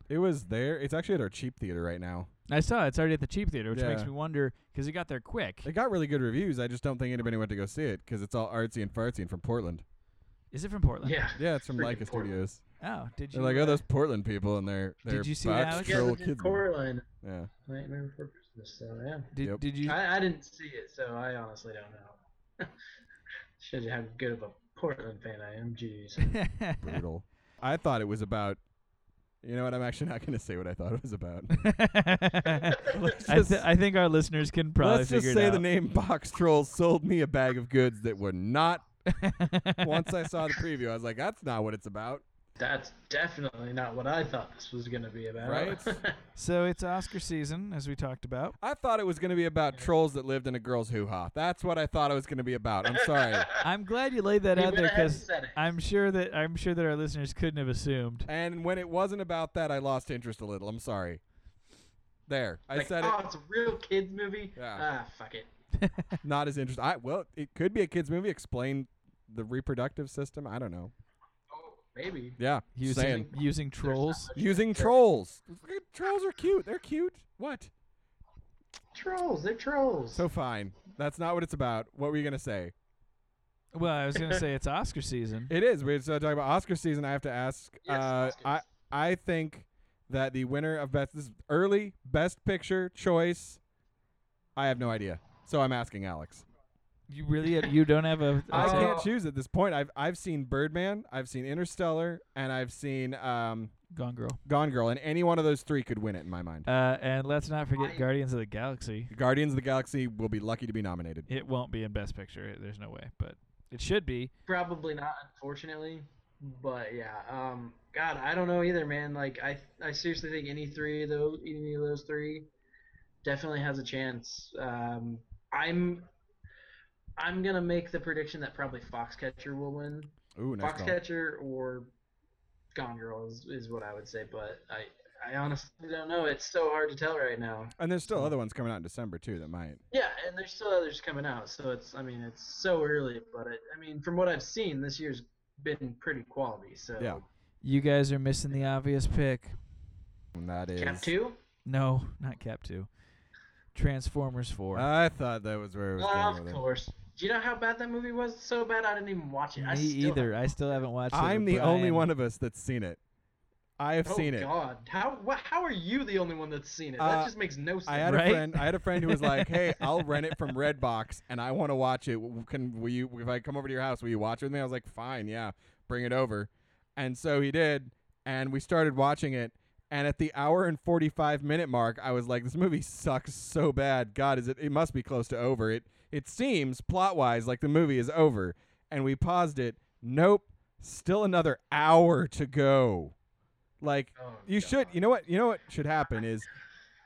It was there. It's actually at our cheap theater right now. I saw it. it's already at the cheap theater, which makes me wonder because it got there quick. It got really good reviews. I just don't think anybody went to go see it because it's all artsy and fartsy and from Portland. Is it from Portland? Yeah. Yeah, it's from Freaking Laika Studios. Oh, did you? They're like, oh, uh, those Portland people and they're they're you see box Alex? You troll guys in kids. Coraline. Yeah. Nightmare Before Christmas. So yeah. did, Yep. did you? I, I didn't see it, so I honestly don't know. [LAUGHS] Shows you how good of a Portland fan I am. Jeez. [LAUGHS] Brutal. I thought it was about. You know what? I'm actually not going to say what I thought it was about. [LAUGHS] Let's I, th- I think our listeners can probably Let's just say the name Box Trolls sold me a bag of goods that were not. Once I saw the preview, I was like, "That's not what it's about." That's definitely not what I thought this was gonna be about. Right? [LAUGHS] so it's Oscar season, as we talked about. I thought it was going to be about trolls that lived in a girl's hoo ha. That's what I thought it was going to be about. I'm sorry. [LAUGHS] I'm glad you laid that You out there because. I'm sure that I'm sure that our listeners couldn't have assumed. and when it wasn't about that, I lost interest a little. I'm sorry. There, I like, said oh, it. it's a real kids movie. Yeah. Ah, fuck it. Not as interesting. I well, it could be a kids movie. Explain the reproductive system. I don't know. Maybe. Yeah, Using saying. using trolls. using there. trolls. Trolls are cute. They're cute. What? Trolls. They're trolls. So fine. That's not what it's about. What were you gonna say? Well, I was gonna say [LAUGHS] it's Oscar season. It is. We're so talking about Oscar season. I have to ask. Yes, uh, I I think that the winner of best this early best picture choice. I have no idea. So I'm asking Alex. You really you don't have a. a I say? can't choose at this point. I've I've seen Birdman, I've seen Interstellar, and I've seen um, Gone Girl. Gone Girl, and any one of those three could win it in my mind. Uh, and let's not forget I- Guardians of the Galaxy. Guardians of the Galaxy will be lucky to be nominated. It won't be in Best Picture. There's no way, but it should be. Probably not, unfortunately. But yeah, um, God, I don't know either, man. Like, I, I seriously think any three of those, any of those three, definitely has a chance. Um, I'm, I'm gonna make the prediction that probably Foxcatcher will win. Ooh, nice call. Foxcatcher or Gone Girl is, is what I would say, but I, I honestly don't know. It's so hard to tell right now. And there's still other ones coming out in December too that might. Yeah, and there's still others coming out, so it's I mean it's so early, but it, I mean from what I've seen, this year's been pretty quality. So Yeah. You guys are missing the obvious pick. And that is. Cap two. No, not Cap Two. Transformers Four. I thought that was where it was going of with it. Course. Do you know how bad that movie was? So bad I didn't even watch it. I Me still either. I still haven't watched it. I'm but the only one of us that's seen it. I have Oh seen it. Oh God, how wha- how are you the only one that's seen it? Uh, that just makes no sense. I had Right? a friend. I had a friend who was [LAUGHS] like, "Hey, I'll rent it from Redbox, and I want to watch it. Can will you? If I come over to your house, will you watch it with me?" I was like, "Fine, yeah, bring it over." And so he did, and we started watching it. And at the hour and forty-five minute mark, I was like, "This movie sucks so bad. God, is it? It must be close to over. It it seems plot-wise like the movie is over." And we paused it. Nope, still another hour to go. Like Oh, you God. should you know what you know what should happen is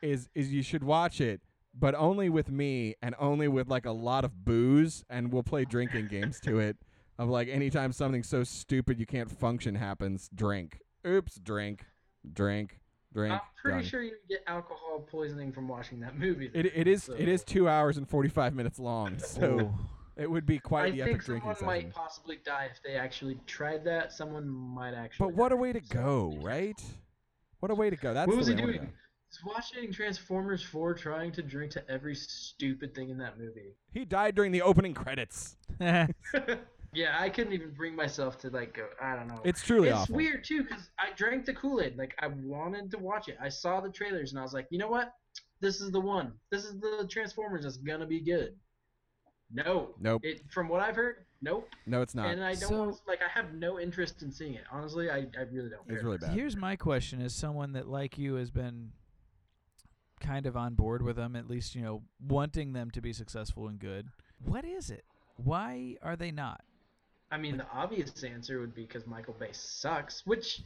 is is you should watch it but only with me and only with like a lot of booze and we'll play drinking games to it of like anytime something so stupid you can't function happens drink oops drink drink drink I'm pretty done. sure you get alcohol poisoning from watching that movie. it, it is it is two hours and 45 minutes long [LAUGHS] so it would be quite I the epic drinking I think someone might possibly die if they actually tried that. Someone might actually. but what a way to So- go right what a way to go that's what was he doing? He's watching Transformers 4 trying to drink to every stupid thing in that movie. he died during the opening credits [LAUGHS] [LAUGHS] yeah, I couldn't even bring myself to like go. I don't know. it's truly it's awful weird too because I drank the Kool Aid. Like I wanted to watch it. I saw the trailers and I was like, you know what? This is the one. This is the Transformers that's gonna be good. No. Nope. It from what I've heard, nope. no it's not And I don't So- want, like I have no interest in seeing it. Honestly, I, I really don't. it's really bad Here's my question: As someone that, like you, has been kind of on board with them, at least you know, wanting them to be successful and good. What is it? Why are they not? I mean, the obvious answer would be because Michael Bay sucks, which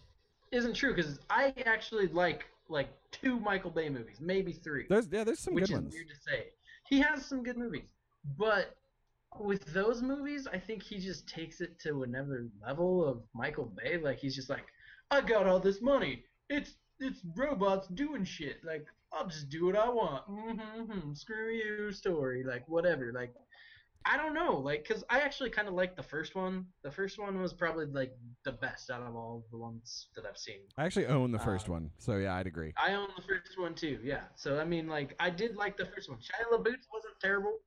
isn't true because I actually like like two Michael Bay movies, maybe three. There's yeah, there's some which good is ones. weird to say. He has some good movies, but with those movies, I think he just takes it to another level of Michael Bay. Like he's just like, I got all this money. It's it's robots doing shit. Like I'll just do what I want. Mm-hmm, screw you, story. Like whatever. Like I don't know. Like because I actually kind of like the first one. The first one was probably like the best out of all the ones that I've seen. I actually own the first Um, one, so yeah, I'd agree. I own the first one too. Yeah. So I mean, like I did like the first one. Shia LaBeouf wasn't terrible.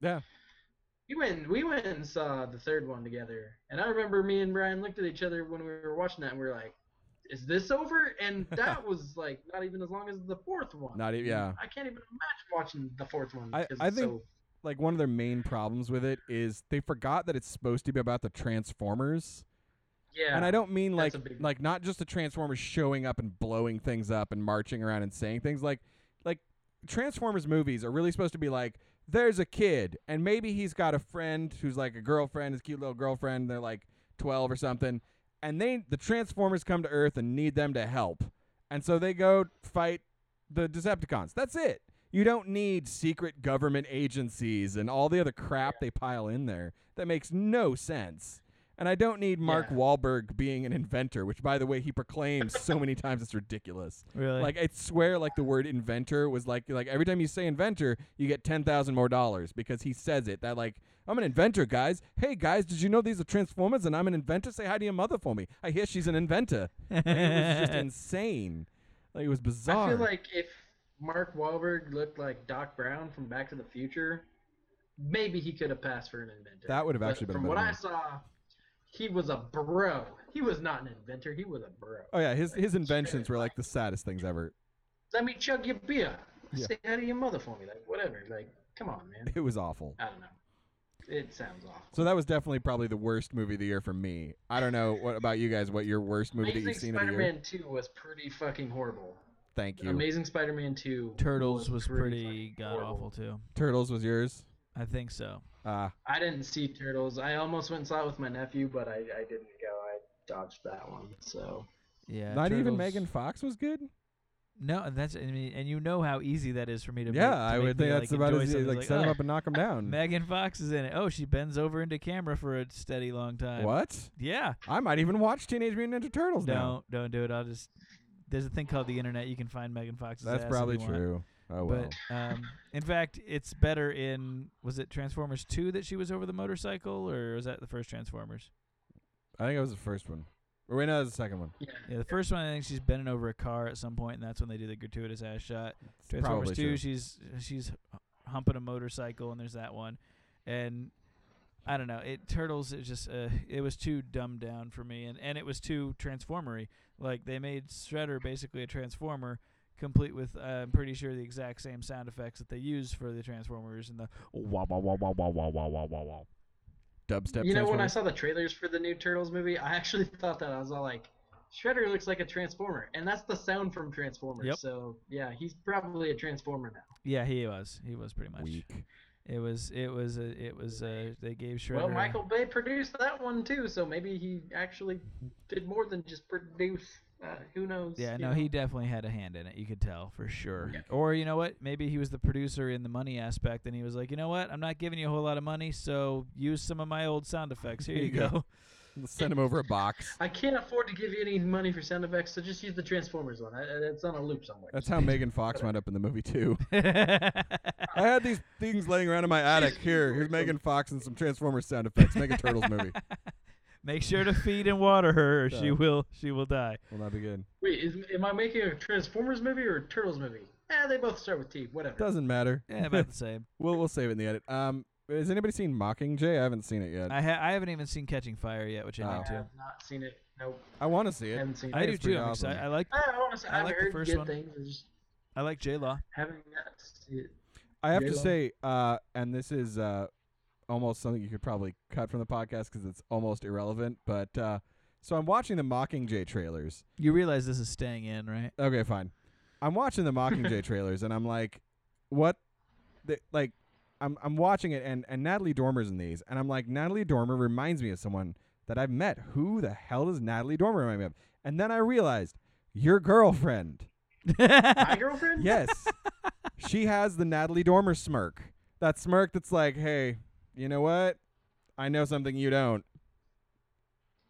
Yeah. We went we went and saw the third one together, and I remember me and Brian looked at each other when we were watching that, and we were like, "Is this over?" And [LAUGHS] that was like not even as long as the fourth one. Not even, yeah. I can't even imagine watching the fourth one. I- I think- so- Like one of their main problems with it is they forgot that it's supposed to be about the Transformers. yeah. And I don't mean like big- like not just the Transformers showing up and blowing things up and marching around and saying things like like Transformers movies are really supposed to be like there's a kid and maybe he's got a friend who's like a girlfriend, his cute little girlfriend, they're like 12 or something, and they the Transformers come to Earth and need them to help. And so they go fight the Decepticons. That's it. You don't need secret government agencies and all the other crap they pile in there. That makes no sense. And I don't need Mark Yeah. Wahlberg being an inventor, which by the way he proclaims so many [LAUGHS] times it's ridiculous. Really? Like I swear like the word inventor was like like every time you say inventor, you get 10,000 more dollars because he says it. That like I'm an inventor, guys. Hey guys, did you know these are transformers and I'm an inventor? Say hi to your mother for me. I hear she's an inventor. Like, it was just [LAUGHS] insane. Like it was bizarre. I feel like if Mark Wahlberg looked like Doc Brown from Back to the Future, maybe he could have passed for an inventor. That would have But actually been From better what I saw, he was a bro. He was not an inventor. He was a bro. Oh yeah, his Like, his inventions were like the saddest things ever. Let me chug your beer. Yeah. Say hi to your mother for me. Like whatever. Like come on, man. It was awful. I don't know. It sounds awful. So that was definitely probably the worst movie of the year for me. I don't know what about you guys. What your worst movie that you've Amazing seen of the year? Spider-Man 2 was pretty fucking horrible. Thank you. Amazing Spider-Man 2. Turtles was pretty fucking god awful too. Turtles was yours. I think so. Ah, I didn't see Turtles. I almost went and saw it with my nephew, but I, I didn't go. I dodged that one. So Yeah. not even Megan Fox was good. No, and that's I mean, and you know how easy that is for me to. Yeah, make, to I would me, think like, that's about enjoy as easy. something Like, set him oh, up and knock him down. Megan Fox is in it. Oh, she bends over into camera for a steady long time. what? Yeah. I might even watch Teenage Mutant Ninja Turtles now. Don't don't do it. I'll just. There's a thing called the internet. You can find Megan Fox's. That's ass if probably you want. true. Oh well. But um, in fact, it's better in was it Transformers two that she was over the motorcycle, or was that the first Transformers? I think it was the first one. Or wait, no, that was the second one. yeah. Yeah, the first one I think she's bending over a car at some point, and that's when they do the gratuitous ass shot. It's Transformers probably two, true. she's she's humping a motorcycle, and there's that one, and I don't know. It Turtles is just uh, it was too dumbed down for me, and and it was too transformery. Like they made Shredder basically a transformer, complete with uh, I'm pretty sure the exact same sound effects that they use for the Transformers and the wah wah wah wah wah wah wah wah wah wah. Dubstep. You know, when I saw the trailers for the new Turtles movie, I actually [LAUGHS] thought that I was all like, Shredder looks like a Transformer, and that's the sound from Transformers. Yep. So yeah, he's probably a Transformer now. Yeah, he was. He was pretty much. weak. It was. It was. A, it was. Uh, they gave Shredder. Well, Michael Bay produced that one too, so maybe he actually did more than just produce. Uh, who knows? Yeah, no, know? he definitely had a hand in it. You could tell for sure. Yeah. Or you know what? Maybe he was the producer in the money aspect, and he was like, you know what? I'm not giving you a whole lot of money, so use some of my old sound effects. Here you [LAUGHS] go. Go. Let's [LAUGHS] send him over a box. I can't afford to give you any money for sound effects, so just use the Transformers one. I- I- It's on a loop somewhere. That's how Megan Fox wound up in the movie too. [LAUGHS] I had these things laying around in my attic. Here, here's Megan Fox and some Transformers sound effects. Make a Turtles movie. [LAUGHS] Make sure to feed and water her, or she will. She will die. Will not be good. Wait, is, am I making a Transformers movie or a Turtles movie? Eh, they both start with T. Whatever. Doesn't matter. Yeah, about the same. we'll we'll save it in the edit. Um, has anybody seen Mockingjay? I haven't seen it yet. I ha- I haven't even seen Catching Fire yet, which I Oh. need I have not seen it. Nope. I want to see it. haven't seen I it. do too. I'm awesome. I like. I, I want to say I I've like the first good one. things. I like J Law. haven't got to see it. I have to J-Lo. say, uh, and this is uh, almost something you could probably cut from the podcast because it's almost irrelevant. But uh, so I'm watching the Mockingjay trailers. You realize this is staying in, right? Okay, fine. I'm watching the Mockingjay [LAUGHS] trailers, and I'm like, what? The, like, I'm I'm watching it, and and Natalie Dormer's in these, and I'm like, Natalie Dormer reminds me of someone that I've met. Who the hell does Natalie Dormer remind me of? And then I realized, your girlfriend. My [LAUGHS] girlfriend? Yes. [LAUGHS] she has the Natalie Dormer smirk. That smirk that's like, hey, you know what? I know something you don't.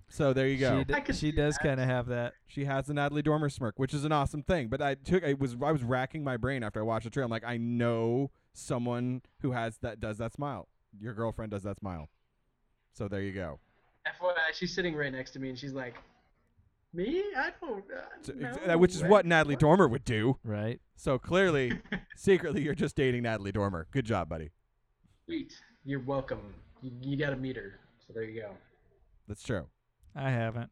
So there you go. She, d- I could she does kind of have that. She has the Natalie Dormer smirk, which is an awesome thing. But I took I was I was racking my brain after I watched the trailer. I'm like, I know someone who has that does that smile. Your girlfriend does that smile. So there you go. FYI, she's sitting right next to me, and she's like, "Me? I don't." Uh, So, no, which is I- what Natalie Dormer would do. Right. So clearly, [LAUGHS] secretly, you're just dating Natalie Dormer. Good job, buddy. Sweet. You're welcome. You, you got to meet her. So there you go. That's true. I haven't.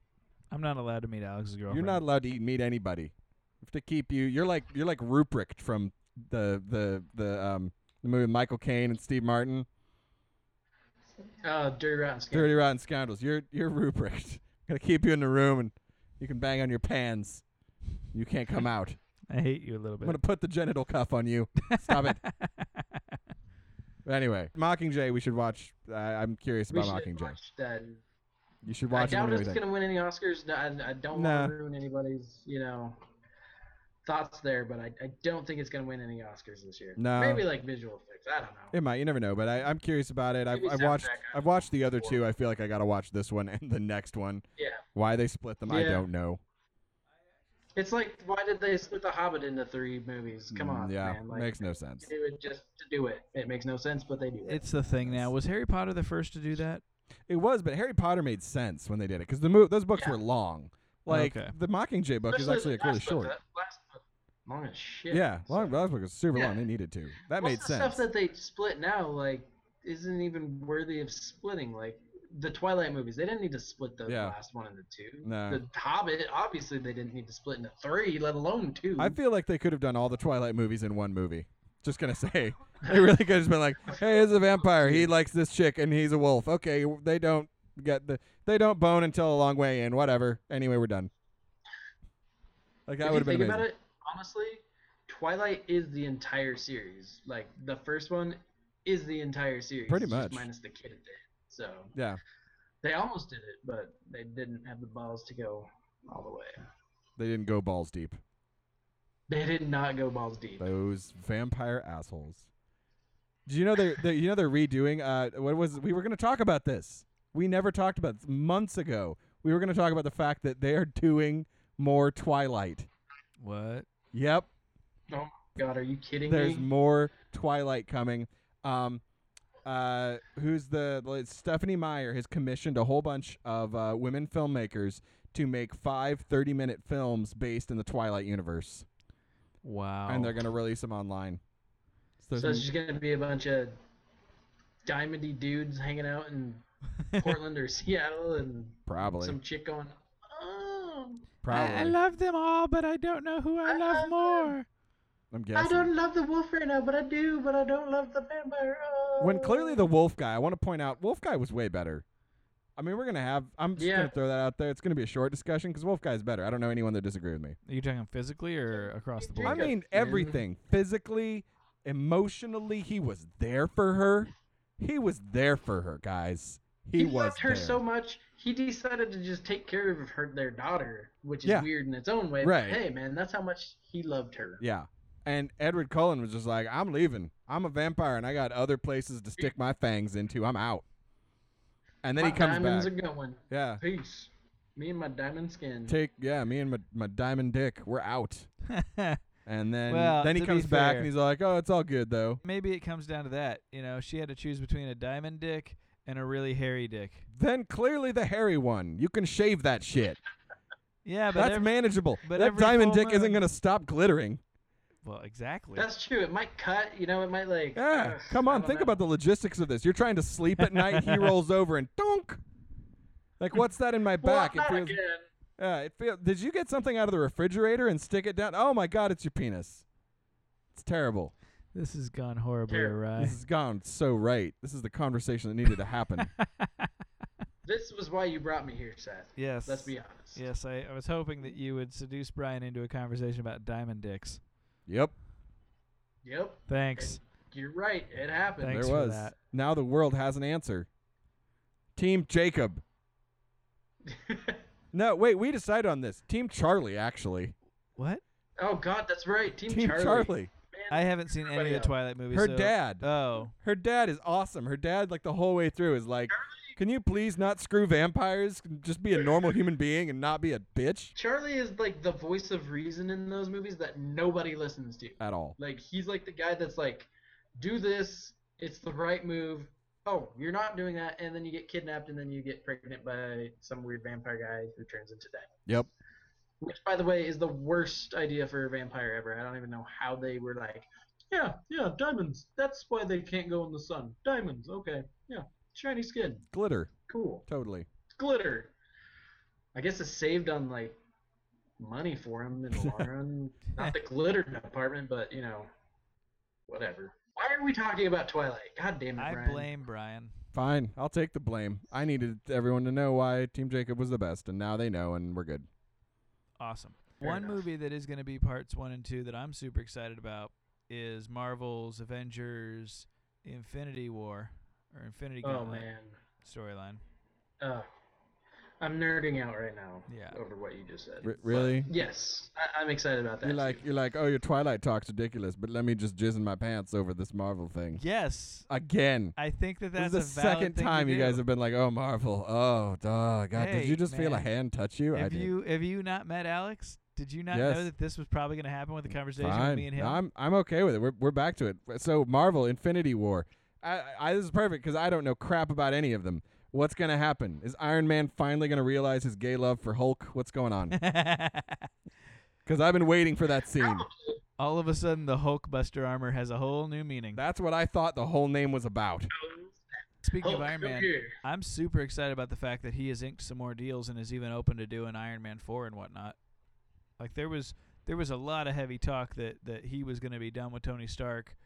I'm not allowed to meet Alex's girlfriend. You're not allowed to eat, meet anybody. You have to keep you. You're like you're like Ruprecht from the the the um the movie with Michael Caine and Steve Martin. Uh, dirty rotten skin. Dirty Rotten Scoundrels. You're you're Ruprecht. [LAUGHS] Gonna keep you in the room and you can bang on your pans. You can't come out. I hate you a little bit. I'm gonna put the genital cuff on you. Stop it. [LAUGHS] But anyway, Mockingjay. We should watch. Uh, I'm curious We about should Mockingjay. watch that. You should watch it. doubt and it's gonna win any Oscars. No, I, I don't Nah. want to ruin anybody's, you know, thoughts there, but I, I don't think it's gonna win any Oscars this year. No. Maybe like visual effects. I don't know. It might. You never know. But I, I'm curious about it. I've, I've watched. I I've don't watched the know. other two. I feel like I gotta watch this one and the next one. Yeah. Why they split them, I don't know. It's like, why did they split The Hobbit into three movies? Come Mm, on, yeah, man. Like, makes no sense. do it just to do it. It makes no sense, but they do it. It's the thing now. Was Harry Potter the first to do that? It was, but Harry Potter made sense when they did it because the mo- those books Yeah. were long. Like Okay. the Mockingjay book is actually the like really short. that last book, long as shit. Yeah, so- long, last book was super Yeah. long. They needed to. That Most made of the sense. stuff that they split now, like, isn't even worthy of splitting. Like the Twilight movies, they didn't need to split the Yeah. last one into two. No. The Hobbit, obviously, they didn't need to split into three, let alone two. I feel like they could have done all the Twilight movies in one movie. Just gonna say, [LAUGHS] they really could have been like, "Hey, he's a vampire. He likes this chick, and he's a wolf." Okay, they don't get the they don't bone until a long way in. Whatever. Anyway, we're done. Like that would have been think amazing. about it, honestly, Twilight is the entire series. Like the first one is the entire series. Pretty much. minus the kid at the end. So Yeah, they almost did it, but they didn't have the balls to go all the way. they didn't go balls deep. They did not go balls deep. Those vampire assholes. Do you know they're, they you know they're redoing? Uh, what was we were gonna talk about this? We never talked about this months ago. We were gonna talk about the fact that they are doing more Twilight. What? Yep, Oh my god, are you kidding me? there's me? more Twilight coming. Um, uh, who's the like, Stephenie Meyer has commissioned a whole bunch of uh, women filmmakers to make five 30 minute films based in the Twilight universe, Wow. and they're gonna release them online. So, So it's just gonna be a bunch of diamondy dudes hanging out in [LAUGHS] Portland or Seattle, and probably, some chick going, "Oh, probably. love them all, but I don't know who I love more. I'm guessing. I don't love the wolf right now, but I do, but I don't love the vampire." Oh. when clearly the oh. Wolf guy, I want to point out, Wolf guy was way better. I mean, we're gonna have. I'm just Yeah. gonna throw that out there. It's gonna be a short discussion because Wolf guy's better. I don't know anyone that disagrees with me. Are you talking physically or across the board? I mean, everything physically, emotionally, he was there for her. He was there for her, guys. He, he was loved her there. so much, he decided to just take care of her their daughter, which is Yeah. weird in its own way. Right. But hey, man, that's how much he loved her. Yeah. And Edward Cullen was just like, I'm leaving. I'm a vampire and I got other places to stick my fangs into. I'm out. And then my he comes diamonds back. are going. Yeah. Peace. Me and my diamond skin. Take yeah, me and my, my diamond dick, we're out. [LAUGHS] And then Well, then he comes back fair- and he's like, "Oh, it's all good though." Maybe it comes down to that. You know, she had to choose between a diamond dick and a really hairy dick. Then clearly the hairy one. You can shave that shit. Yeah, but That's every- manageable. but that diamond full dick isn't gonna stop glittering. well, exactly. That's true. It might cut. You know, it might like. Yeah, ugh, come on, think know. about the logistics of this. You're trying to sleep at night. he [LAUGHS] rolls over and donk. Like, what's that in my Well, back? not it feels. again. Yeah, it feels. Did you get something out of the refrigerator and stick it down? Oh my God, it's your penis. It's terrible. This has gone horribly Terrible. awry. This has gone so right. This is the conversation that needed to happen. [LAUGHS] This was why you brought me here, Seth. yes. Let's be honest. Yes, I, I was hoping that you would seduce Brian into a conversation about diamond dicks. yep, Yep. Thanks. You're right. It happened. Thanks there for was. that. Now the world has an answer. Team Jacob. [LAUGHS] No, wait, we decided on this. Team Charlie, actually. What? oh God, that's right. Team, Team Charlie. Charlie. Man, I haven't seen any of the else. Twilight movies. Her so- dad. Oh, Her dad is awesome. Her dad, like the whole way through, is like, "Can you please not screw vampires? Just be a normal human being and not be a bitch Charlie is like the voice of reason in those movies that nobody listens to. at all." Like he's like the guy that's like, do this, it's the right move. Oh, you're not doing that, and then you get kidnapped, and then you get pregnant by some weird vampire guy who turns into that. Yep. Which, by the way, is the worst idea for a vampire ever. I don't even know how they were like, yeah, yeah, diamonds. That's why they can't go in the sun. Diamonds, okay, yeah, shiny skin, Glitter, cool, totally. glitter. I guess it's saved on like money for him in the long run. [LAUGHS] Not the glitter department, but you know, whatever. Why are we talking about Twilight? God damn it, I Brian. blame Brian. Fine, I'll take the blame. I needed everyone to know why Team Jacob was the best, and now they know, and we're good. Awesome. Fair One enough. movie that is going to be parts one and two that I'm super excited about is Marvel's Avengers Infinity War or Infinity Oh Gauntlet man, storyline. uh, I'm nerding out right now. Yeah. Over what you just said. R- But really? yes, I- I'm excited about that. You're like, too. you're like, oh, your Twilight talk's ridiculous, but let me just jizz in my pants over this Marvel thing Yes. again. I think that This that's is the a valid second thing time you guys have been like, oh, Marvel. Oh, duh. God, did you just feel a hand touch you? I Have did. you have you not met Alex? Did you not Yes. know that this was probably going to happen with the conversation with me and him? I'm I'm okay with it. We're we're back to it. So Marvel Infinity War. I, I this is perfect because I don't know crap about any of them. What's gonna happen? Is Iron Man finally gonna realize his gay love for Hulk? What's going on? [LAUGHS] Because I've been waiting for that scene. All of a sudden, the Hulkbuster armor has a whole new meaning. That's what I thought the whole name was about. Speaking of Iron Man, here. I'm super excited about the fact that he has inked some more deals and is even open to doing Iron Man four and whatnot. Like there was there was a lot of heavy talk that that he was going to be done with Tony Stark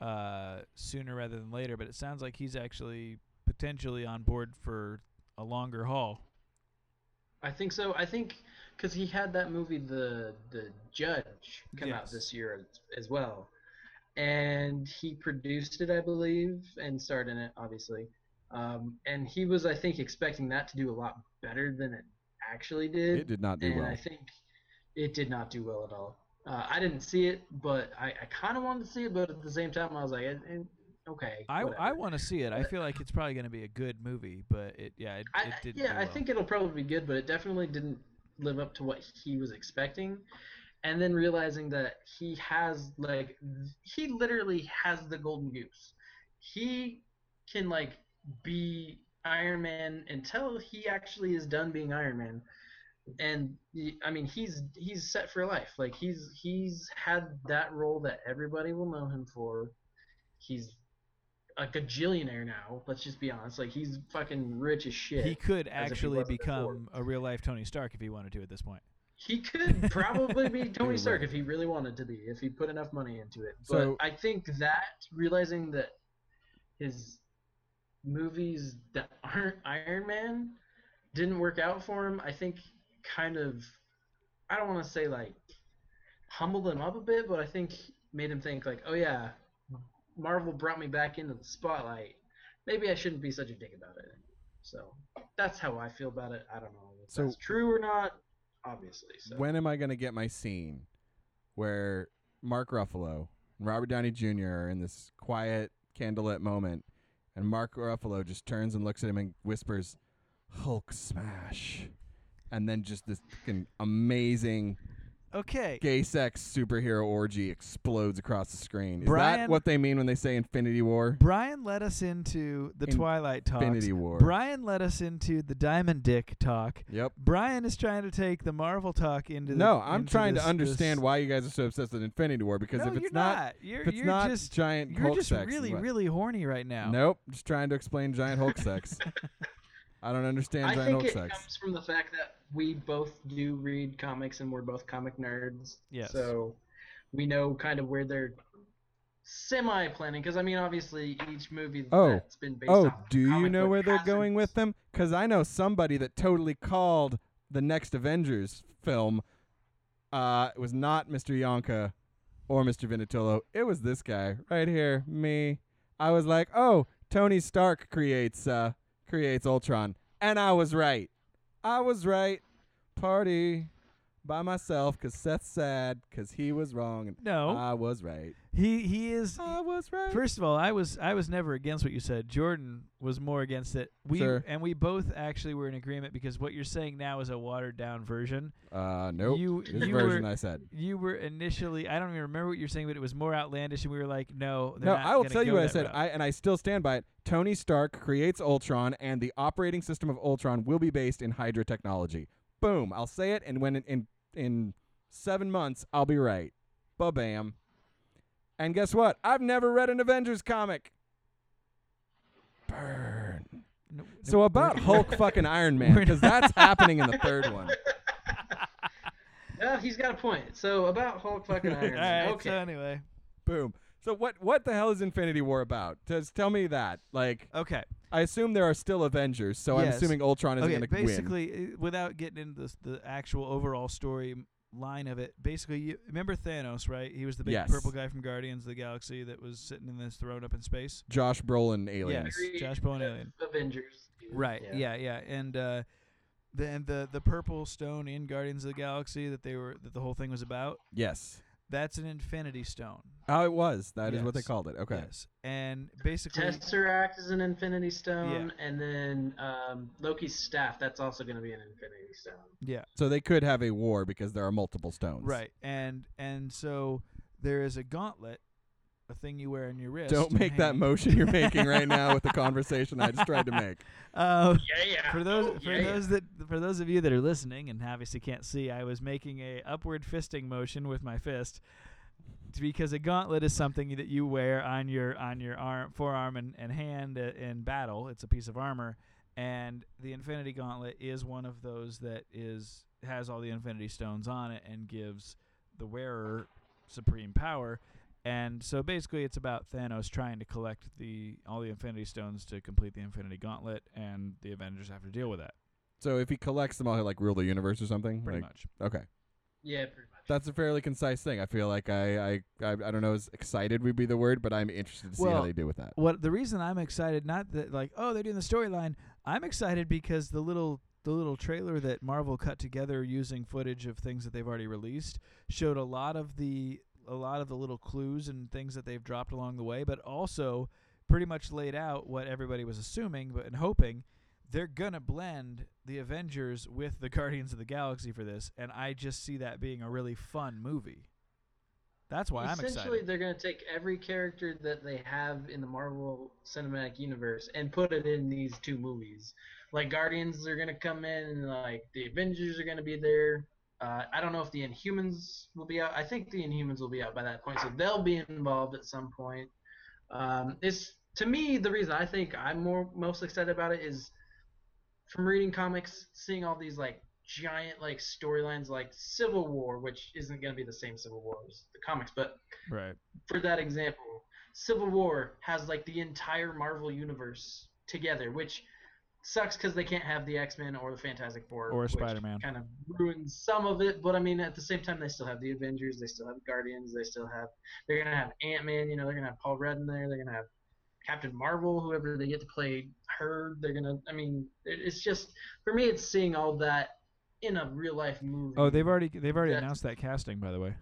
uh, sooner rather than later, but it sounds like he's actually potentially on board for a longer haul. I think so. I think because he had that movie, the the Judge, come out this year as, as well, and he produced it, I believe, and starred in it, obviously. Um, and he was, I think, expecting that to do a lot better than it actually did. It did not do and well. I think it did not do well at all. Uh, I didn't see it, but I, I kind of wanted to see it, but at the same time, I was like, eh, okay. I I want to see it. I feel like it's probably going to be a good movie, but it yeah it, I, it didn't. yeah, do I think it'll probably be good, but it definitely didn't live up to what he was expecting. And then realizing that he has like he literally has the golden goose. He can like be Iron Man until he actually is done being Iron Man. And I mean, he's he's set for life. Like he's he's had that role that everybody will know him for. He's a gajillionaire now. Let's just be honest. Like he's fucking rich as shit. he could as he actually wasn't before. become a real life Tony Stark if he wanted to at this point. He could probably be [LAUGHS] Tony Stark right. if he really wanted to be, if he put enough money into it. So- but I think that realizing that his movies that aren't Iron Man didn't work out for him, I think kind of I don't want to say like humbled him up a bit, but I think made him think like, oh yeah, Marvel brought me back into the spotlight. Maybe I shouldn't be such a dick about it. So that's how I feel about it. I don't know if So- that's true or not. Obviously, so. When am I gonna get my scene where Mark Ruffalo and Robert Downey Jr. are in this quiet candlelit moment, and Mark Ruffalo just turns and looks at him and whispers, "Hulk smash," and then just this amazing Okay. gay sex superhero orgy explodes across the screen. Is that what they mean when they say Infinity War? Brian led us into the In- Twilight talk. Infinity War. Brian led us into the Diamond Dick talk. Yep. Brian is trying to take the Marvel talk into the No, I'm into trying this- to understand this- why you guys are so obsessed with Infinity War because no, if it's you're not, not, you're, if it's you're not just giant you're Hulk just sex, really really horny right now. Nope, just trying to explain giant Hulk sex. [LAUGHS] I don't understand I giant think Hulk it sex. comes from the fact that we both do read comics and we're both comic nerds. Yes. So we know kind of where they're semi planning because I mean obviously each movie Oh. that's been based Oh, off of do you know where they're going with them? Because I know somebody that totally called the next Avengers film. Uh, it was not Mr. Yonka or Mr. Vinatiello. It was this guy right here, me. I was like, oh, Tony Stark creates uh creates Ultron, and I was right. I was right. Party, by myself because Seth's sad because he was wrong and No, I was right. He he is. I was right. First of all, I was I was never against what you said. Jordan was more against it. We Sure. and we both actually were in agreement because what you're saying now is a watered down version. uh, nope. You this you version were I said. you were initially I don't even remember what you're saying, but it was more outlandish, and we were like, no, they're No, not I will gonna tell you go what I that said. route. I and I still stand by it. Tony Stark creates Ultron, and the operating system of Ultron will be based in Hydra technology. Boom! I'll say it, and when in in, in seven months, I'll be right. Ba bam. And guess what? I've never read an Avengers comic. Burn. No- no, So about we're- Hulk [LAUGHS] fucking Iron Man, because that's happening in the third one. [LAUGHS] Yeah, he's got a point. So about Hulk fucking Iron Man. [LAUGHS] right. okay. So anyway, Boom. So what what the hell is Infinity War about? Just tell me that. Like okay. I assume there are still Avengers, so I'm assuming Ultron isn't okay, going to win. basically, uh, without getting into the, the actual overall story m- line of it, basically, you remember Thanos, right? He was the big Yes. purple guy from Guardians of the Galaxy that was sitting in this throne up in space. Josh Brolin aliens. Yes, Josh Brolin alien. Avengers. Right. Yeah. Yeah. And uh, then the the purple stone in Guardians of the Galaxy that they were that the whole thing was about. Yes. That's an Infinity Stone. Oh, it was. That is what they called it. Okay. Yes. And basically, Tesseract is an Infinity Stone, and then um, Loki's staff. That's also going to be an Infinity Stone. yeah. So they could have a war because there are multiple stones. Right. And and so there is a gauntlet, a thing you wear on your wrist. Don't make that motion you're making right now with the [LAUGHS] conversation I just tried to make. [LAUGHS] Uh, Yeah, yeah. for those Oh, for yeah, yeah. those that for those of you that are listening and obviously can't see, I was making a upward fisting motion with my fist because a gauntlet is something that you wear on your on your arm, forearm, and, and hand uh, in battle. It's a piece of armor, and the Infinity Gauntlet is one of those that is has all the Infinity Stones on it and gives the wearer supreme power. And so basically, it's about Thanos trying to collect the all the Infinity Stones to complete the Infinity Gauntlet, and the Avengers have to deal with that. So if he collects them all, he'll like rule the universe or something. Pretty like, much. Okay. Yeah, pretty much. That's a fairly concise thing. I feel like I, I, I, I don't know, as excited would be the word, but I'm interested to see how they do with that. What the reason I'm excited, not that like oh they're doing the storyline. I'm excited because the little the little trailer that Marvel cut together using footage of things that they've already released showed a lot of the a lot of the little clues and things that they've dropped along the way, but also pretty much laid out what everybody was assuming but and hoping they're gonna blend the Avengers with the [LAUGHS] Guardians of the Galaxy for this, and I just see that being a really fun movie. That's why I'm excited. Essentially, they're going to take every character that they have in the Marvel Cinematic Universe and put it in these two movies. Like Guardians are going to come in, and like the Avengers are going to be there. Uh, I don't know if the Inhumans will be out. I think the Inhumans will be out by that point, so they'll be involved at some point. Um, it's to me the reason I think I'm more most excited about it is from reading comics, seeing all these like giant like storylines like Civil War, which isn't going to be the same Civil War as the comics, but right. for that example, Civil War has like the entire Marvel universe together, which sucks because they can't have the X Men or the Fantastic Four Or which Spider-Man. Kind of ruins some of it, but I mean at the same time they still have the Avengers, they still have Guardians, they still have they're gonna have Ant Man, you know, they're gonna have Paul Rudd in there, they're gonna have Captain Marvel, whoever they get to play her, they're gonna. I mean, it's just for me, it's seeing all that in a real life movie. Oh, they've already they've already That's- announced that casting by the way.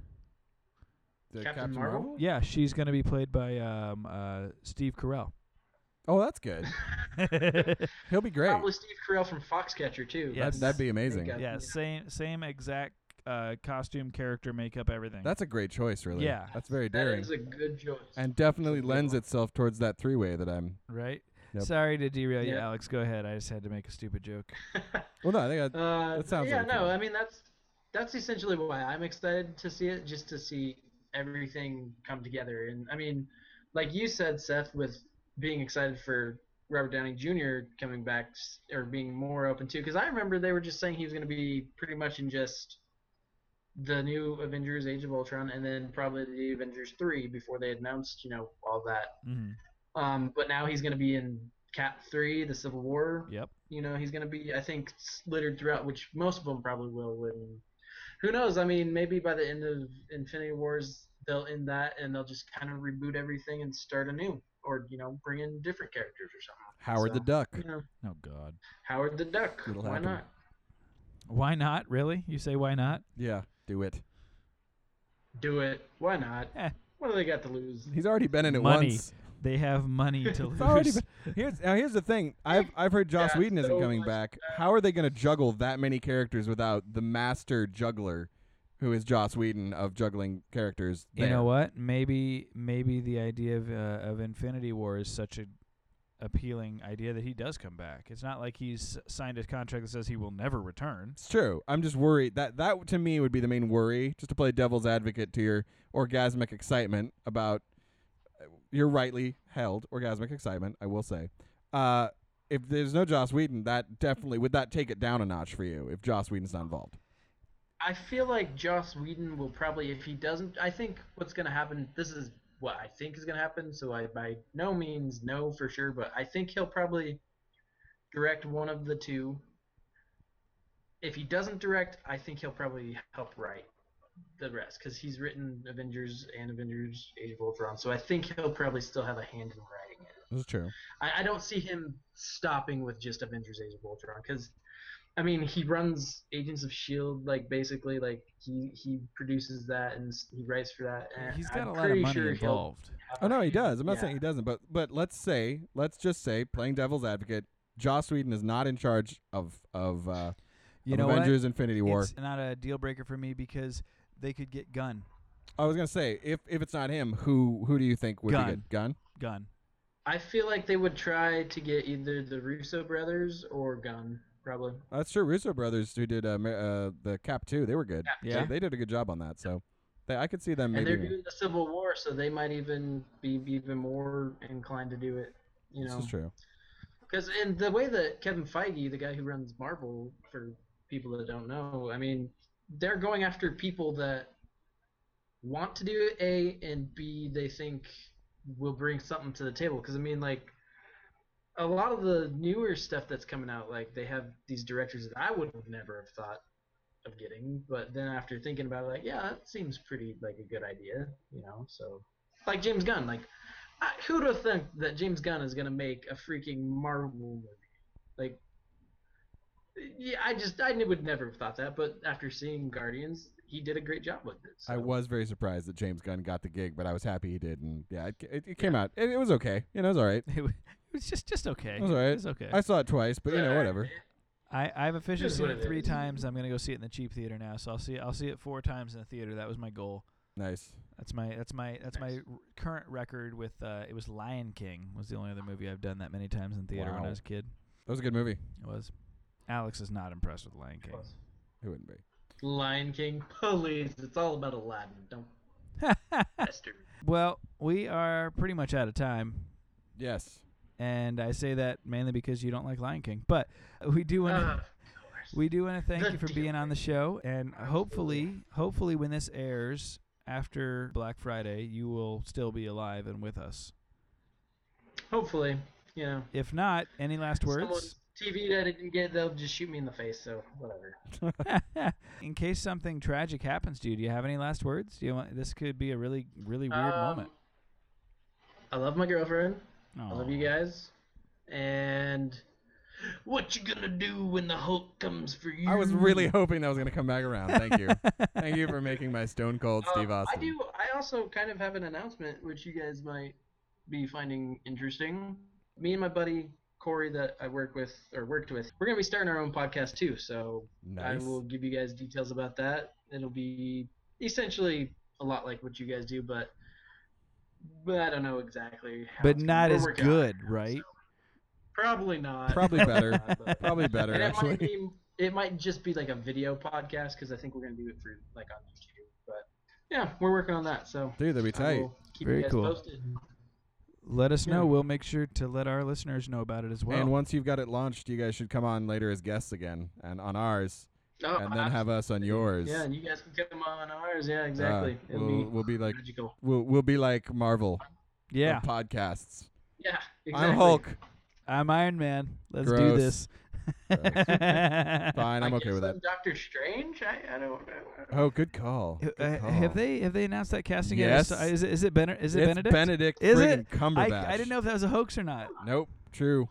The Captain Marvel? Yeah, she's going to be played by um, uh, Steve Carell. Oh, that's good. [LAUGHS] He'll be great. Probably Steve Carell from Foxcatcher too. Yes. That'd, that'd be amazing. Think, uh, yeah, same same exact uh, costume, character, makeup, everything. That's a great choice, really. Yeah. That's very daring. is a good choice. And definitely It's a good lends one. itself towards that three way that I'm. right. Yep. Sorry to derail you, Yep. Alex. Go ahead. I just had to make a stupid joke. [LAUGHS] Well, no, I think I, Uh, That sounds yeah, like no, fun. I mean that's that's essentially why I'm excited to see it, just to see everything come together. And I mean, like you said, Seth, with being excited for Robert Downey Jr. coming back or being more open to, because I remember they were just saying he was going to be pretty much in just the new Avengers: Age of Ultron, and then probably the Avengers three before they announced, you know, all that. hmm Um, but now he's going to be in Cap three, the Civil War Yep. you know he's going to be i think littered throughout which most of them probably will win who knows i mean maybe by the end of infinity wars they'll end that and they'll just kind of reboot everything and start anew or you know bring in different characters or something Howard the Duck. you know Oh God. howard the duck It'll why happen. not Why not? Really? You say why not? Yeah, do it. Do it. Why not? Eh. What do they got to lose? He's already been in it Money. once. They have money to [LAUGHS] lose. been, here's now here's the thing. I've [LAUGHS] I've heard Joss Yeah, Whedon isn't so coming back. that. How are they going to juggle that many characters without the master juggler, who is Joss Whedon of juggling characters? You know what? Maybe maybe the idea of uh, of Infinity War is such a appealing idea that he does come back. It's not like he's signed a contract that says he will never return. It's true. I'm just worried that that to me would be the main worry, just to play devil's advocate to your orgasmic excitement about uh, your rightly held orgasmic excitement. I will say, uh, if there's no Joss Whedon, that definitely would that take it down a notch for you if Joss Whedon's not involved. I feel like Joss Whedon will probably, if he doesn't, I think what's going to happen. This is what I think is going to happen. So I by no means know for sure, but I think he'll probably direct one of the two. If he doesn't direct, I think he'll probably help write the rest because he's written Avengers and Avengers: Age of Ultron. So I think he'll probably still have a hand in writing it. That's true. I, I don't see him stopping with just Avengers: Age of Ultron because, I mean, he runs Agents of Shield like basically like he he produces that and he writes for that. And He's got I'm a lot of pretty money sure he'll involved. Oh no, he does. I'm not yeah. saying he doesn't, but but let's say, let's just say, playing devil's advocate, Joss Whedon is not in charge of of, uh, You of know Avengers: Infinity? War. It's not a deal breaker for me because they could get Gunn. I was gonna say, if if it's not him, who who do you think would Gunn. be good? Gunn. Gunn. I feel like they would try to get either the Russo brothers or Gunn probably. That's true. Russo brothers who did uh, uh, the Cap two, they were good. Yeah. they, they did a good job on that. So they, I could see them And maybe. they're doing the Civil War, so they might even be even more inclined to do it. You know, this know, is true. Because in the way that Kevin Feige, the guy who runs Marvel, for people that don't know, I mean, they're going after people that want to do it, A, and B, they think will bring something to the table. Because, I mean, like, a lot of the newer stuff that's coming out, like, they have these directors that I would have never have thought of getting. But then after thinking about it, like, yeah, that seems pretty, like, a good idea, you know? So, like James Gunn, like, I, who'd have think that James Gunn is gonna make a freaking Marvel movie? Like, yeah, I just I would never have thought that, but after seeing Guardians, he did a great job with it. So. I was very surprised that James Gunn got the gig, but I was happy he did, and yeah, it, it, it came out. It, it was okay. You know, it was all right. [LAUGHS] It was just just okay. It was all right. It was okay. I saw it twice, but you know, whatever. I, I've officially seen it it three is. times. I'm gonna go see it in the cheap theater now. So I'll see I'll see it four times in the theater. That was my goal. Nice. That's my that's my that's my r- current record with uh it was Lion King was the only other movie I've done that many times in theater when I was a kid. That was a good movie. It was. Alex is not impressed with Lion King. He wouldn't be. Lion King, please. It's all about Aladdin. Don't [LAUGHS] well, we are pretty much out of time, Yes. and I say that mainly because you don't like Lion King. But we do want to Uh, we do want to thank you for being on the show, and hopefully, hopefully, when this airs after Black Friday, you will still be alive and with us. hopefully, yeah. If not, any last words? Someone's TV that I didn't get, they'll just shoot me in the face. So whatever. [LAUGHS] in case something tragic happens to you, do you have any last words? Do you want this could be a really really weird Um, moment. I love my girlfriend. I love you guys. And what you gonna do when the Hulk comes for you? I was really hoping that was gonna come back around. Thank you. Thank you for making my Stone Cold Uh, Steve Austin. I do. I also kind of have an announcement which you guys might be finding interesting. Me and my buddy Corey that I work with or worked with, we're gonna be starting our own podcast too. So I will give you guys details about that. It'll be essentially a lot like what you guys do, but but I don't know exactly. How But not as good, now, right? so Probably not. Probably [LAUGHS] better. but- Probably better and it actually. might be, it might just be like a video podcast because I think we're gonna do it for like on YouTube. But yeah, we're working on that. So Dude, that'd be tight. keep Very you guys cool. posted. Let us know. We'll make sure to let our listeners know about it as well. and once you've got it launched, you guys should come on later as guests again, and on ours, Oh, and then have us on yours. Yeah, and you guys can come on ours. Yeah, Uh, exactly. It'll we'll, be we'll be like magical. we'll we'll be like Marvel yeah, podcasts. Yeah, exactly. I'm Hulk. I'm Iron Man. Let's do this. [LAUGHS] Fine, I'm I okay with I'm. Doctor Strange. I, I don't know. Oh, good call. Uh, Good call. have they have they announced that casting Yes. yet? Is it is it, ben- is it it's Benedict? Benedict Is friggin' it? I, Cumberbatch. I didn't know if that was a hoax or not. Nope. True.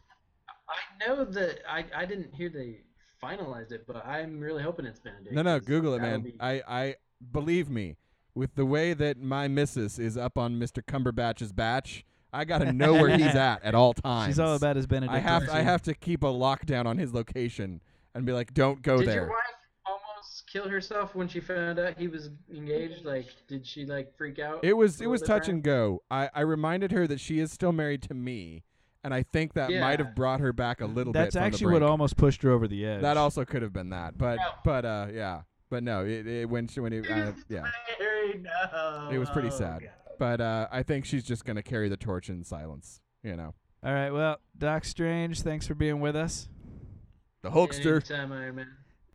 I know that I, I didn't hear they finalized it, but I'm really hoping it's Benedict. No, no, 'cause Google it, that'll man. be- I, I believe me, with the way that my missus is up on Mr. Cumberbatch's batch, I gotta know where he's [LAUGHS] at at all times. She's all about his Benedict. I have, isn't I have to keep a lockdown on his location and be like, don't go there. Did there. your wife almost kill herself when she found out he was engaged? Like, did she like freak out? It was, a it was little bit, touch and go. I, I reminded her that she is still married to me, and I think that might have brought her back a little That's bit. from the actually what brink. almost pushed her over the edge. That also could have been that, but, No. but, uh, yeah, but no, it, it when she, when it, uh, yeah. Married? No. It was pretty Oh, sad. God. But uh, I think she's just gonna carry the torch in silence. You know, All right. Well, Doc Strange, thanks for being with us. the Hulkster. Anytime, Iron Man.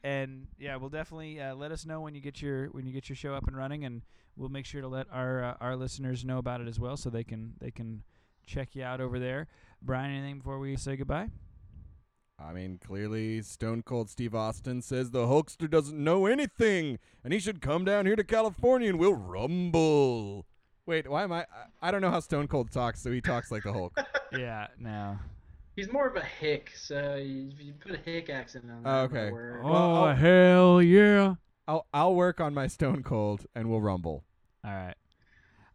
And yeah, we'll definitely uh, let us know when you get your when you get your show up and running, and we'll make sure to let our uh, our listeners know about it as well, so they can they can check you out over there. Brian, anything before we say goodbye? I mean, clearly, Stone Cold Steve Austin says the Hulkster doesn't know anything, and he should come down here to California and we'll rumble. Wait, why am I? I- I don't know how Stone Cold talks, so he talks like the Hulk. [LAUGHS] yeah. No. He's more of a hick, so you, you put a hick accent on that. Oh, okay. word. Oh Well, I'll- hell yeah! I'll I'll work on my Stone Cold and we'll rumble. All right.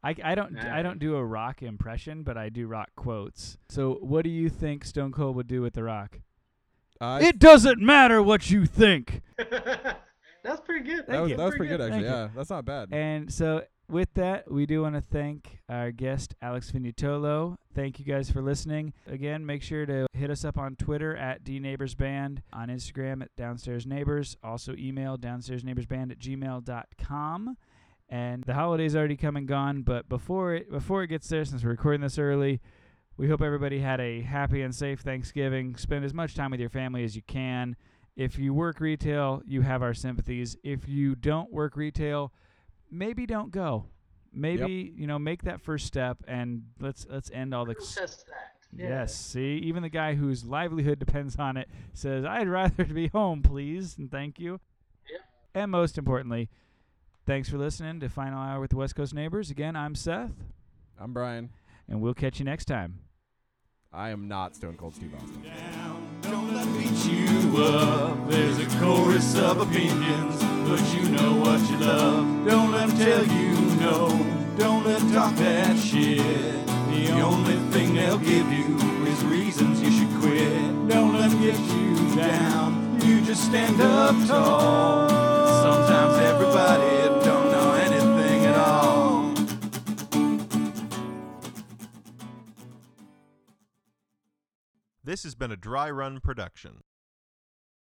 I, I don't I don't do a rock impression, but I do rock quotes. So, what do you think Stone Cold would do with the rock? Uh, it doesn't matter what you think. [LAUGHS] That's pretty good. that was, you. that was pretty good, Thank actually. you. Yeah, that's not bad. And so, with that, we do want to thank our guest, Alex Finutolo. Thank you guys for listening. Again, make sure to hit us up on Twitter at DNeighborsBand, on Instagram at Downstairs Neighbors. Also, email downstairsneighborsband at gmail.com. And the holiday's already come and gone, but before it before it gets there, since we're recording this early, we hope everybody had a happy and safe Thanksgiving. Spend as much time with your family as you can. If you work retail, you have our sympathies. If you don't work retail, maybe don't go. Maybe you know make that first step and let's let's end all the. Process that. Yeah. Yes, see, even the guy whose livelihood depends on it says, "I'd rather be home, please, and thank you." Yep. And most importantly, thanks for listening to Final Hour with the West Coast Neighbors. Again, I'm Seth, I'm Brian. and we'll catch you next time. I am not Stone Cold Steve Austin. down. Don't let me beat you up. There's a chorus of opinions, but you know what you love. Don't let 'em tell you no. Don't let 'em talk that shit. The only thing they'll give you is reasons you should quit. Don't let 'em get you down. You just stand up tall. Sometimes everybody don't know anything at all. This has been a dry run production.